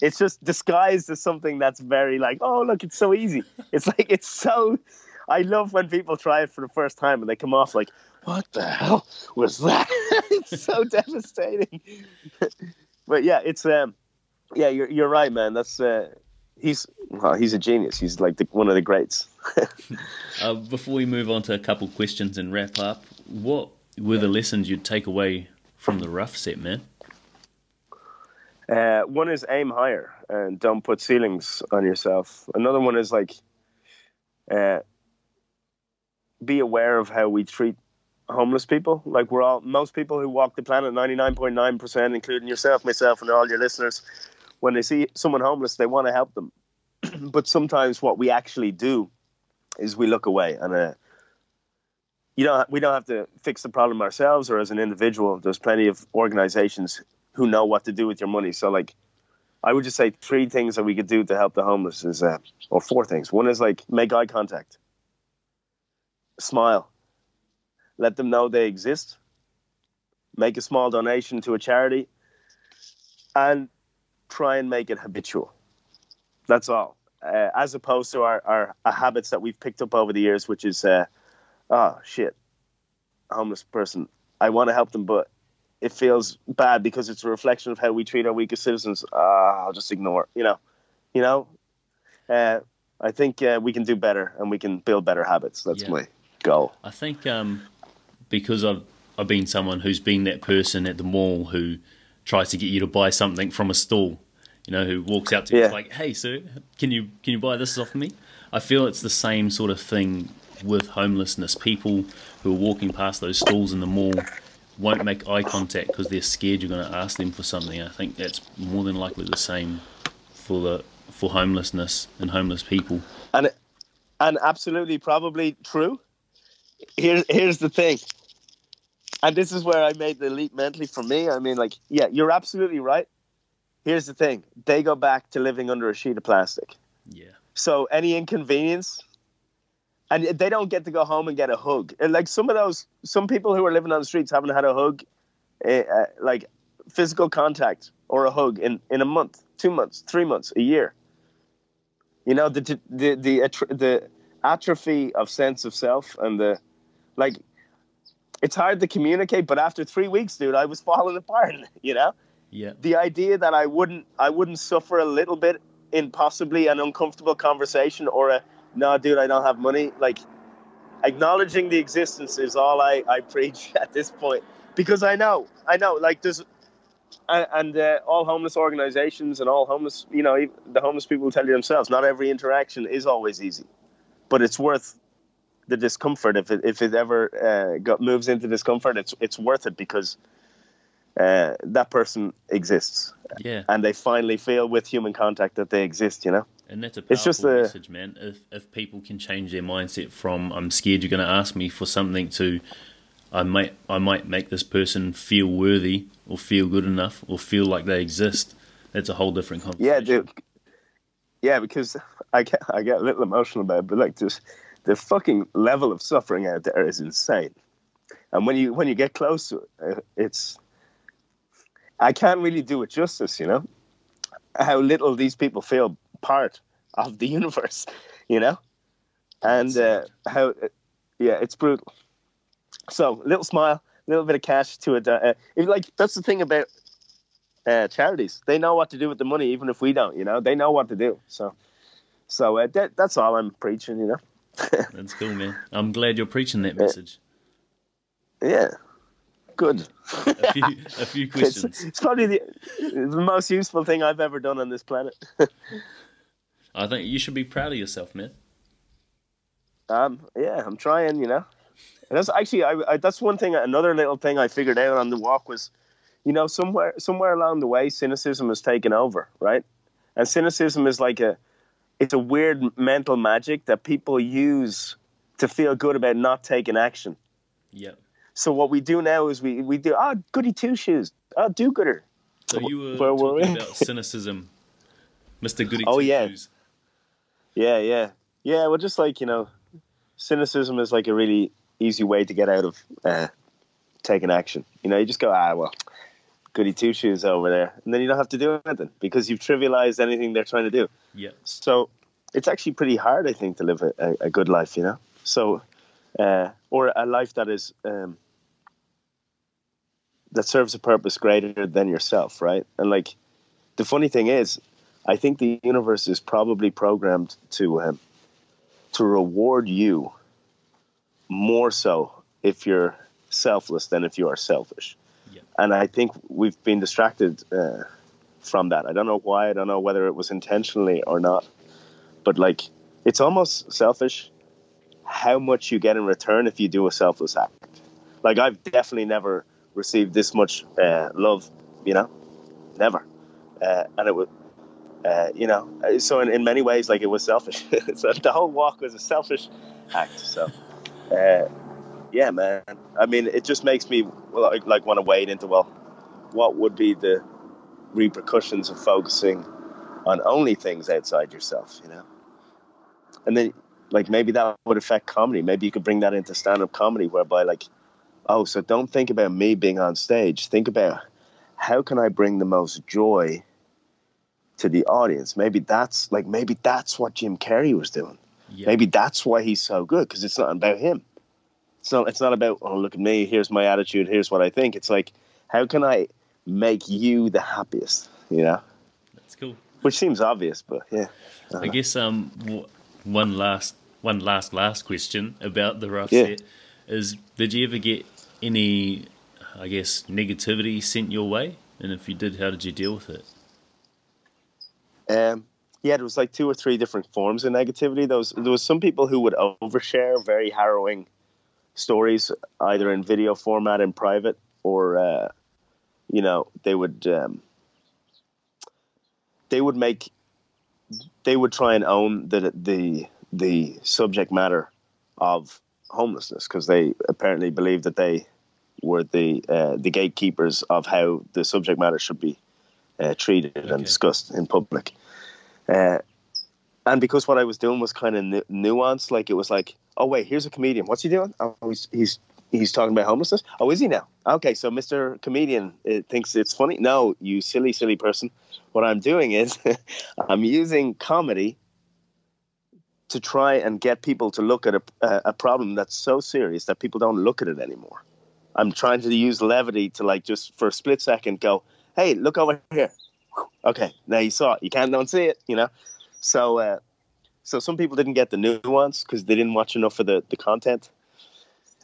A: It's just disguised as something that's very like, oh look, it's so easy. It's [laughs] like it's so. I love when people try it for the first time and they come off like, what the hell was that? [laughs] it's so devastating. but yeah, it's um, yeah, you're you're right, man. That's uh, he's well, he's a genius. He's like the, one of the greats. [laughs]
B: uh, before we move on to a couple questions and wrap up, what were the lessons you'd take away from the rough set, man?
A: Uh, one is aim higher and don't put ceilings on yourself. Another one is like uh, be aware of how we treat homeless people. Like we're all most people who walk the planet, ninety nine point nine percent, including yourself, myself, and all your listeners, when they see someone homeless, they want to help them. [clears throat] but sometimes what we actually do is we look away and uh, you know we don't have to fix the problem ourselves or as an individual. There's plenty of organizations who know what to do with your money. So like I would just say three things that we could do to help the homeless is uh, or four things. One is like make eye contact. Smile. Let them know they exist. Make a small donation to a charity and try and make it habitual. That's all. Uh, as opposed to our, our, our, habits that we've picked up over the years, which is, uh, oh shit, homeless person. I want to help them, but it feels bad because it's a reflection of how we treat our weakest citizens. Uh, I'll just ignore. You know, you know. Uh, I think uh, we can do better and we can build better habits. That's yeah. my goal.
B: I think um, because I've I've been someone who's been that person at the mall who tries to get you to buy something from a stall. You know, who walks out to you yeah. like, "Hey, sir, can you can you buy this off me?" I feel it's the same sort of thing with homelessness. People who are walking past those stalls in the mall, won't make eye contact because they're scared you're going to ask them for something. I think that's more than likely the same for the for homelessness and homeless people.
A: And and absolutely probably true. Here's here's the thing. And this is where I made the leap mentally for me. I mean, like, yeah, you're absolutely right. Here's the thing: they go back to living under a sheet of plastic.
B: Yeah.
A: So any inconvenience, and they don't get to go home and get a hug. And like some of those, some people who are living on the streets haven't had a hug, uh, like physical contact or a hug in in a month, two months, three months, a year. You know the the the the atrophy of sense of self and the like. It's hard to communicate, but after three weeks, dude, I was falling apart. [laughs] You know.
B: Yeah.
A: The idea that I wouldn't I wouldn't suffer a little bit in possibly an uncomfortable conversation or a no, dude, I don't have money. Like acknowledging the existence is all I I preach [laughs] at this point because I know I know like there's and uh, all homeless organizations and all homeless, you know, the homeless people will tell you themselves, not every interaction is always easy, but it's worth the discomfort. If it, if it ever uh, got, moves into discomfort, it's, it's worth it because uh, that person exists.
B: Yeah.
A: And they finally feel with human contact that they exist, you know?
B: And that's a powerful it's just a, message, man. If, if people can change their mindset from "I'm scared you're going to ask me for something" to "I might I might make this person feel worthy or feel good enough or feel like they exist," that's a whole different conversation.
A: Yeah, dude. Yeah, because I get I get a little emotional about it, but like just the fucking level of suffering out there is insane. And when you when you get close to it, it's I can't really do it justice, you know, how little these people feel part of the [laughs] universe, you know, and uh, how, yeah, it's brutal. So, little smile, a little bit of cash to it. Uh, like that's the thing about uh, charities; they know what to do with the money, even if we don't. You know, they know what to do. So, so uh, that, that's all I'm preaching. You know.
B: That's cool, man. I'm glad you're preaching that message.
A: Yeah, good.
B: a, few, a few [laughs] questions.
A: It's, it's probably the, the most useful thing I've ever done on this planet.
B: I think you should be proud of yourself, man.
A: Um, yeah, I'm trying. You know, and that's actually I, I, that's one thing. Another little thing I figured out on the walk was, you know, somewhere somewhere along the way, cynicism has taken over, right? And cynicism is like a, it's a weird mental magic that people use to feel good about not taking action.
B: Yeah.
A: So what we do now is we we do ah oh, goody two shoes, oh do gooder.
B: So you were Where talking [laughs] about cynicism, Mister Goody
A: oh,
B: Two
A: yeah.
B: Shoes.
A: Yeah, yeah, yeah. Well, just like you know, cynicism is like a really easy way to get out of uh, taking action. You know, you just go ah well, goody two shoes over there, and then you don't have to do anything because you've trivialized anything they're trying to do.
B: Yeah.
A: So it's actually pretty hard, I think, to live a, a, a good life. You know, so uh, or a life that is. Um, that serves a purpose greater than yourself, right? And like the funny thing is, I think the universe is probably programmed to um, to reward you more so if you're selfless than if you are selfish. And I think we've been distracted uh, from that. I don't know why. I don't know whether it was intentionally or not. But like, it's almost selfish how much you get in return if you do a selfless act. Like I've definitely never received this much uh, love, you know, never. Uh, and it was, uh, you know, so in, in many ways, like it was selfish. [laughs] so the whole walk was a selfish act. So, uh, yeah, man. I mean, it just makes me like, like want to wade into well, what would be the repercussions of focusing on only things outside yourself, you know? And then, like, maybe that would affect comedy. Maybe you could bring that into stand up comedy, whereby, like, oh, so don't think about me being on stage. Think about how can I bring the most joy to the audience? Maybe that's like maybe that's what Jim Carrey was doing. Yeah. Maybe that's why he's so good because it's not about him. It's not. It's not about oh look at me. Here's my attitude. Here's what I think. It's like how can I make you the happiest? You know.
B: That's cool.
A: Which seems obvious, but yeah.
B: I, I guess um one last one last last question about the rough yeah. set is did you ever get any, I guess, negativity sent your way? And if you did, how did you deal with it?
A: Um, yeah, there was like two or three different forms of negativity. There was there was some people who would overshare very harrowing stories, either in video format in private or uh, you know they would um, they would make they would try and own the the the subject matter of homelessness because they apparently believe that they were the uh, the gatekeepers of how the subject matter should be uh, treated okay. and discussed in public. And because what I was doing was kind of nu- nuanced, like it was like, oh wait, here's a comedian. What's he doing? Oh, he's he's he's talking about homelessness. Oh, is he now? Okay, so Mr. Comedian thinks it's funny. No, you silly, silly person. What I'm doing is [laughs] I'm using comedy to try and get people to look at a, a problem that's so serious that people don't look at it anymore. I'm trying to use levity to like just for a split second go, hey, look over here. Okay, now you saw it. You can't don't see it, you know. So, uh, so some people didn't get the nuance because they didn't watch enough of the the content.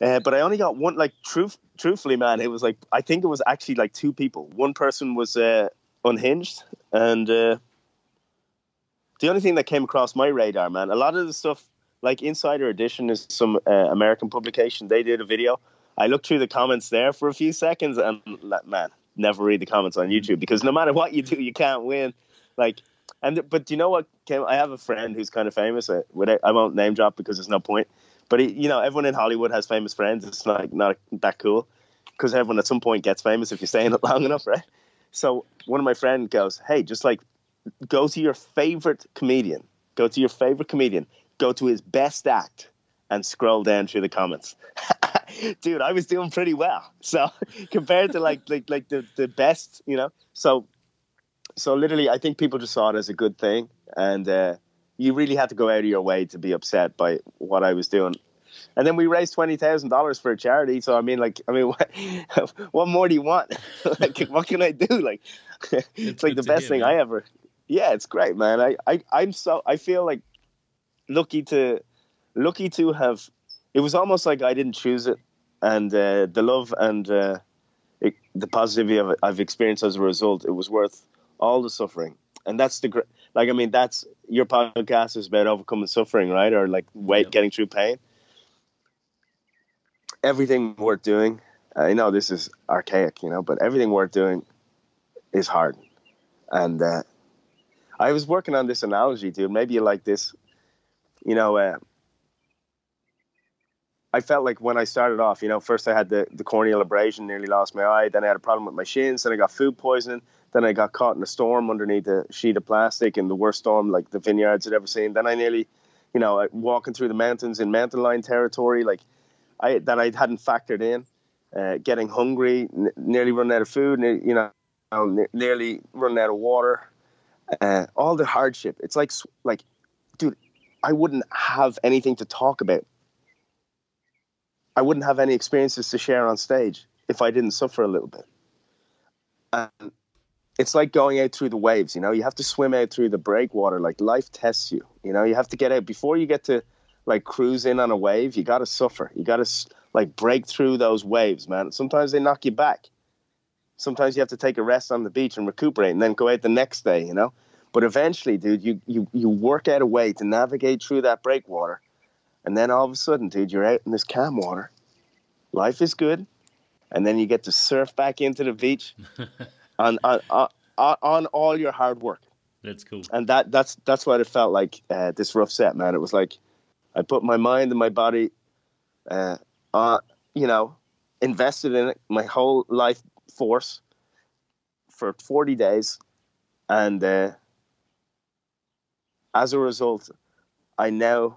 A: Uh, but I only got one. Like, truth, truthfully, man, it was like I think it was actually like two people. One person was uh, unhinged, and uh, the only thing that came across my radar, man, a lot of the stuff like Insider Edition is some uh, American publication. They did a video. I looked through the comments there for a few seconds, and man, never read the comments on YouTube because no matter what you do, you can't win. Like, and but do you know what? Came, I have a friend who's kind of famous. Uh, I, I won't name drop because there's no point. But you know, everyone in Hollywood has famous friends. It's not not that cool because everyone at some point gets famous if you stay in it [laughs] long enough, right? So one of my friends goes, "Hey, just like go to your favorite comedian, go to your favorite comedian, go to his best act, and scroll down through the comments." [laughs] Dude, I was doing pretty well. So [laughs] compared to like like like the the best, you know. So so literally, I think people just saw it as a good thing, and uh, you really had to go out of your way to be upset by what I was doing. And then we raised twenty thousand dollars for a charity. So I mean, like, I mean, [laughs] what, what more do you want? [laughs] like, what can I do? Like, [laughs] it's, it's like the best hear, thing man. I ever. Yeah, it's great, man. I, I, I'm so I feel like lucky to, lucky to have. It was almost like I didn't choose it, and uh, the love and uh, it, the positivity I've, I've experienced as a result, it was worth all the suffering. And that's the like. I mean, that's your podcast is about overcoming suffering, right? Or like weight, getting through pain. Everything worth doing. I know this is archaic, you know, but everything worth doing is hard. And uh, I was working on this analogy, dude. Maybe you like this. You know, uh, I felt like when I started off, you know, first I had the, the corneal abrasion, nearly lost my eye. Then I had a problem with my shins. Then I got food poisoning. Then I got caught in a storm underneath a sheet of plastic in the worst storm like the vineyards had ever seen. Then I nearly, you know, walking through the mountains in mountain lion territory, like I that I hadn't factored in. Uh, getting hungry, n- nearly running out of food, ne- you know, nearly running out of water. Uh, all the hardship. It's like, like, dude, I wouldn't have anything to talk about. I wouldn't have any experiences to share on stage if I didn't suffer a little bit. And it's like going out through the waves. You know, you have to swim out through the breakwater. Like life tests you. You know, you have to get out before you get to like cruise in on a wave. You got to suffer. You got to like break through those waves, man. Sometimes they knock you back. Sometimes you have to take a rest on the beach and recuperate, and then go out the next day. You know, but eventually, dude, you you you work out a way to navigate through that breakwater, and then all of a sudden, dude, you're out in this calm water. Life is good, and then you get to surf back into the beach. [laughs] on on, on, on all your hard work.
B: That's cool.
A: And that that's that's what it felt like. Uh, this rough set, man. It was like I put my mind and my body, uh, uh, you know, invested in it, my whole life force for 40 days, and uh, as a result, I now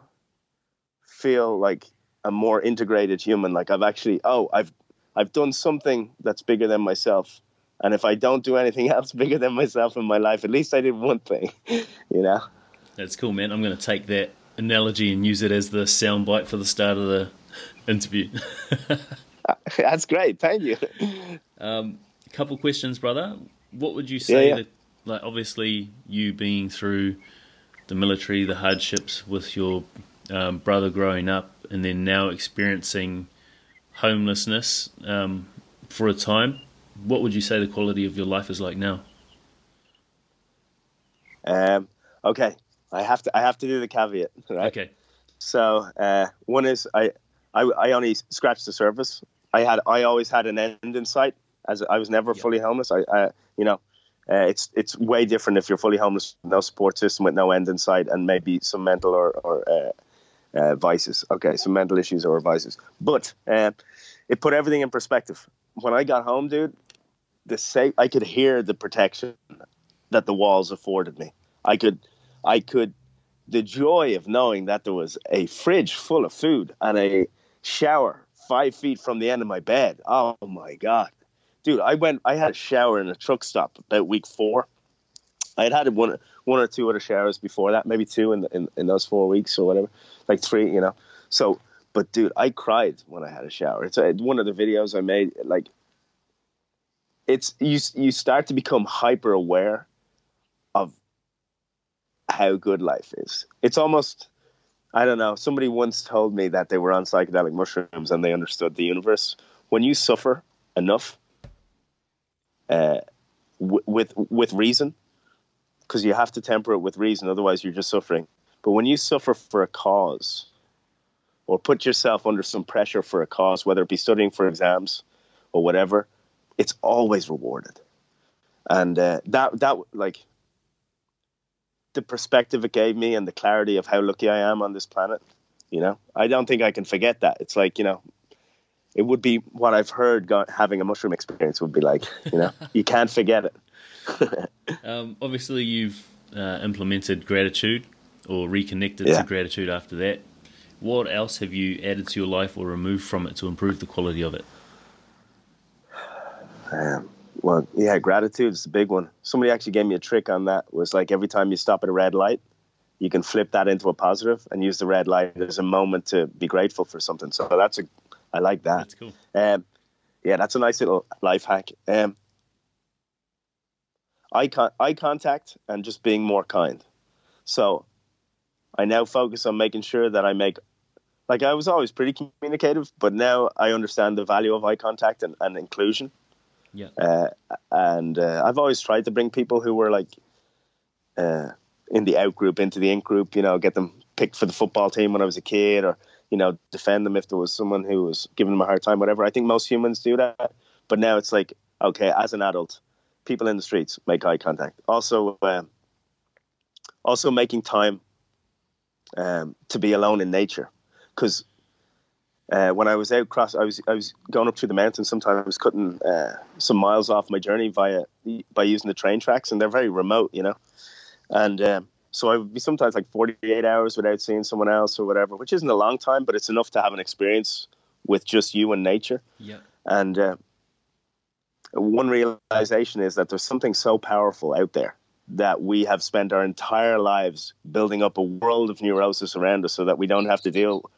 A: feel like a more integrated human. Like I've actually, oh, I've I've done something that's bigger than myself and if I don't do anything [laughs] else bigger than myself in my life, at least I did one thing, [laughs] you know?
B: That's cool, man. I'm going to take that analogy and use it as the soundbite for the start of the interview. [laughs]
A: That's great. Thank you.
B: Um, a couple questions, brother. What would you say yeah, yeah. that, like, obviously, you being through the military, the hardships with your um, brother growing up, and then now experiencing homelessness um, for a time, what would you say the quality of your life is like now?
A: Um, okay, I have to I have to do the caveat, [laughs] right?
B: Okay.
A: So uh, one is I, I I only scratched the surface I had I always had an end in sight. As I was never fully homeless. I, I you know, uh, it's it's way different if you're fully homeless, no support system, with no end in sight, and maybe some mental or or uh, uh, vices. Okay, some mental issues or vices. But uh, it put everything in perspective. When I got home, dude, the safe, I could hear the protection that the walls afforded me. I could, I could, the joy of knowing that there was a fridge full of food and a shower five feet from the end of my bed. Oh my god, dude! I went. I had a shower in a truck stop about week four. I had had one, one or two other showers before that, maybe two in, in in those four weeks or whatever, like three, you know. So, but dude, I cried when I had a shower. It's a, one of the videos I made. Like, it's you. You start to become hyper aware of how good life is. It's almost I don't know. Somebody once told me that they were on psychedelic mushrooms and they understood the universe. When you suffer enough, uh, w- with with reason, because you have to temper it with reason, otherwise you're just suffering. But when you suffer for a cause, or put yourself under some pressure for a cause, whether it be studying for exams or whatever, it's always rewarded. And uh, that that like the perspective it gave me and the clarity of how lucky I am on this planet. You know, I don't think I can forget that. It's like you know, it would be what I've heard having a mushroom experience would be like. You know, [laughs] you can't forget
B: it. [laughs] um, obviously, you've uh, implemented gratitude or reconnected yeah. to gratitude after that. What else have you added to your life or removed from it to improve the quality of it?
A: Um, well, yeah, gratitude is a big one. Somebody actually gave me a trick on that. Was like every time you stop at a red light, you can flip that into a positive and use the red light as a moment to be grateful for something. So that's a, I like that.
B: That's cool.
A: Um, yeah, that's a nice little life hack. Um, eye, con- eye contact and just being more kind. So I now focus on making sure that I make, like I was always pretty communicative, but now I understand the value of eye contact and, and inclusion.
B: Yeah.
A: Uh, and uh, I've always tried to bring people who were like uh, in the out group into the in group, you know, get them picked for the football team when I was a kid or, you know, defend them if there was someone who was giving them a hard time, whatever. I think most humans do that. But now it's like, okay, as an adult, people in the streets make eye contact. Also, um, also making time um, to be alone in nature. Because uh, when I was out cross, I was I was going up through the mountains. Sometimes I was cutting uh, some miles off my journey via by using the train tracks, and they're very remote, you know. And um, so I would be sometimes like 48 hours without seeing someone else or whatever, which isn't a long time, but it's enough to have an experience with just you and nature.
B: Yeah.
A: And uh, one realization is that there's something so powerful out there that we have spent our entire lives building up a world of neurosis around us so that we don't have to deal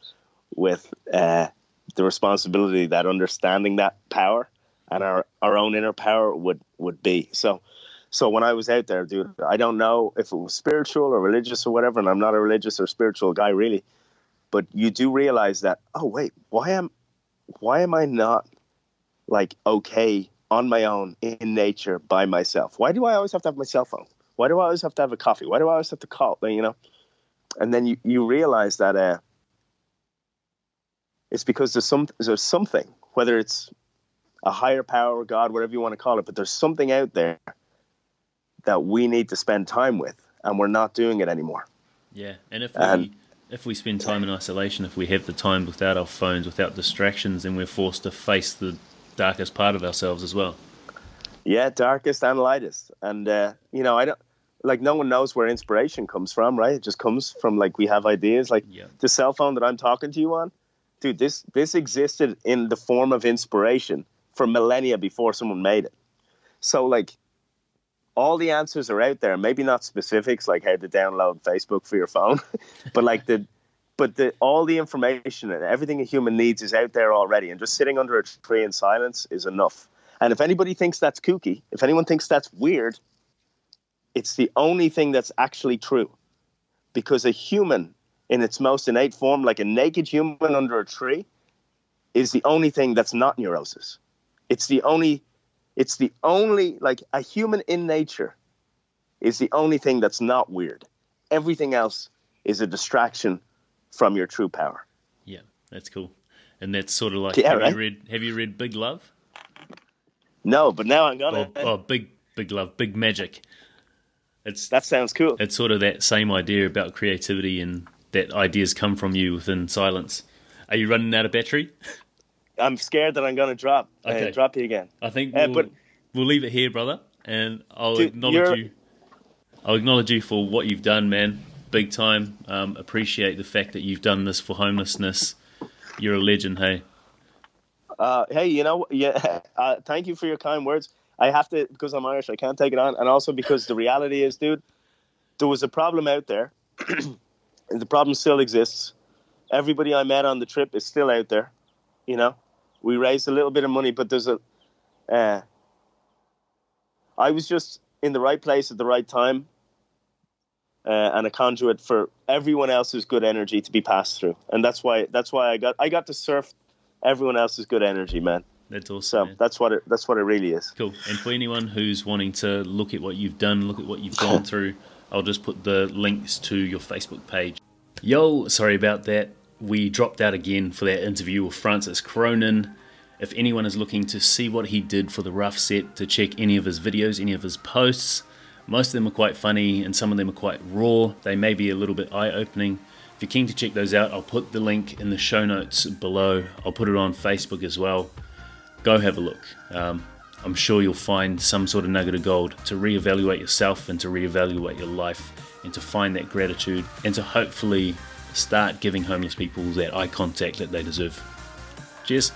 A: with uh, the responsibility that understanding that power and our, our own inner power would, would be. So, so when I was out there, dude, I don't know if it was spiritual or religious or whatever, and I'm not a religious or spiritual guy really, but you do realize that, oh wait, why am, why am I not like okay on my own in nature by myself? Why do I always have to have my cell phone? Why do I always have to have a coffee? Why do I always have to call? You know, and then you, you realize that uh, it's because there's some there's something, whether it's a higher power, God, whatever you want to call it, but there's something out there that we need to spend time with, and we're not doing it anymore.
B: Yeah, and if we and, if we spend time in isolation, if we have the time without our phones, without distractions, then we're forced to face the darkest part of ourselves as well.
A: Yeah, darkest and lightest, and uh, you know, I don't like no one knows where inspiration comes from, right? It just comes from like we have ideas, like
B: yeah.
A: the cell phone that I'm talking to you on dude, this this existed in the form of inspiration for millennia before someone made it. So like all the answers are out there, maybe not specifics like how to download Facebook for your phone, [laughs] but like the but the all the information and everything a human needs is out there already and just sitting under a tree in silence is enough. And if anybody thinks that's kooky, if anyone thinks that's weird, it's the only thing that's actually true. Because a human in its most innate form, like a naked human under a tree, is the only thing that's not neurosis. It's the only, it's the only, like a human in nature is the only thing that's not weird. Everything else is a distraction from your true power.
B: Yeah, that's cool. and that's sort of like
A: Yeah,
B: have
A: right.
B: you read have you read Big Love?
A: No, but now I'm gonna.
B: Or, oh, Big Big Love, Big Magic. It's
A: that sounds cool.
B: it's sort of that same idea about creativity and that ideas come from you within silence. Are you running out of battery? [laughs]
A: I'm scared that I'm gonna drop.
B: Okay.
A: Uh, drop you again.
B: I think
A: Uh,
B: we'll,
A: but-
B: we'll leave it here, brother, and I'll
A: Dude,
B: acknowledge you. I'll acknowledge you for what you've done, man. Big time. Um, appreciate the fact that you've done this for homelessness. You're a legend, hey.
A: Uh, hey, you know, yeah. [laughs] Uh, thank you for your kind words. I have to because I'm Irish. I can't take it on, and also because the reality is, dude, there was a problem out there. and [clears throat] the problem still exists. Everybody I met on the trip is still out there. You know, we raised a little bit of money, but there's a. Uh, I was just in the right place at the right time, uh, and a conduit for everyone else's good energy to be passed through, and that's why that's why I got I got to surf everyone else's good energy, man.
B: That's awesome.
A: So
B: man.
A: that's what it that's what it really is.
B: Cool. And for anyone who's wanting to look at what you've done, look at what you've gone [laughs] through, I'll just put the links to your Facebook page. Yo, sorry about that. We dropped out again for that interview with Francis Cronin. If anyone is looking to see what he did for the rough set, to check any of his videos, any of his posts, most of them are quite funny and some of them are quite raw. They may be a little bit eye opening. If you're keen to check those out, I'll put the link in the show notes below. I'll put it on Facebook as well go have a look. Um, I'm sure you'll find some sort of nugget of gold to reevaluate yourself and to reevaluate your life and to find that gratitude and to hopefully start giving homeless people that eye contact that they deserve. Cheers.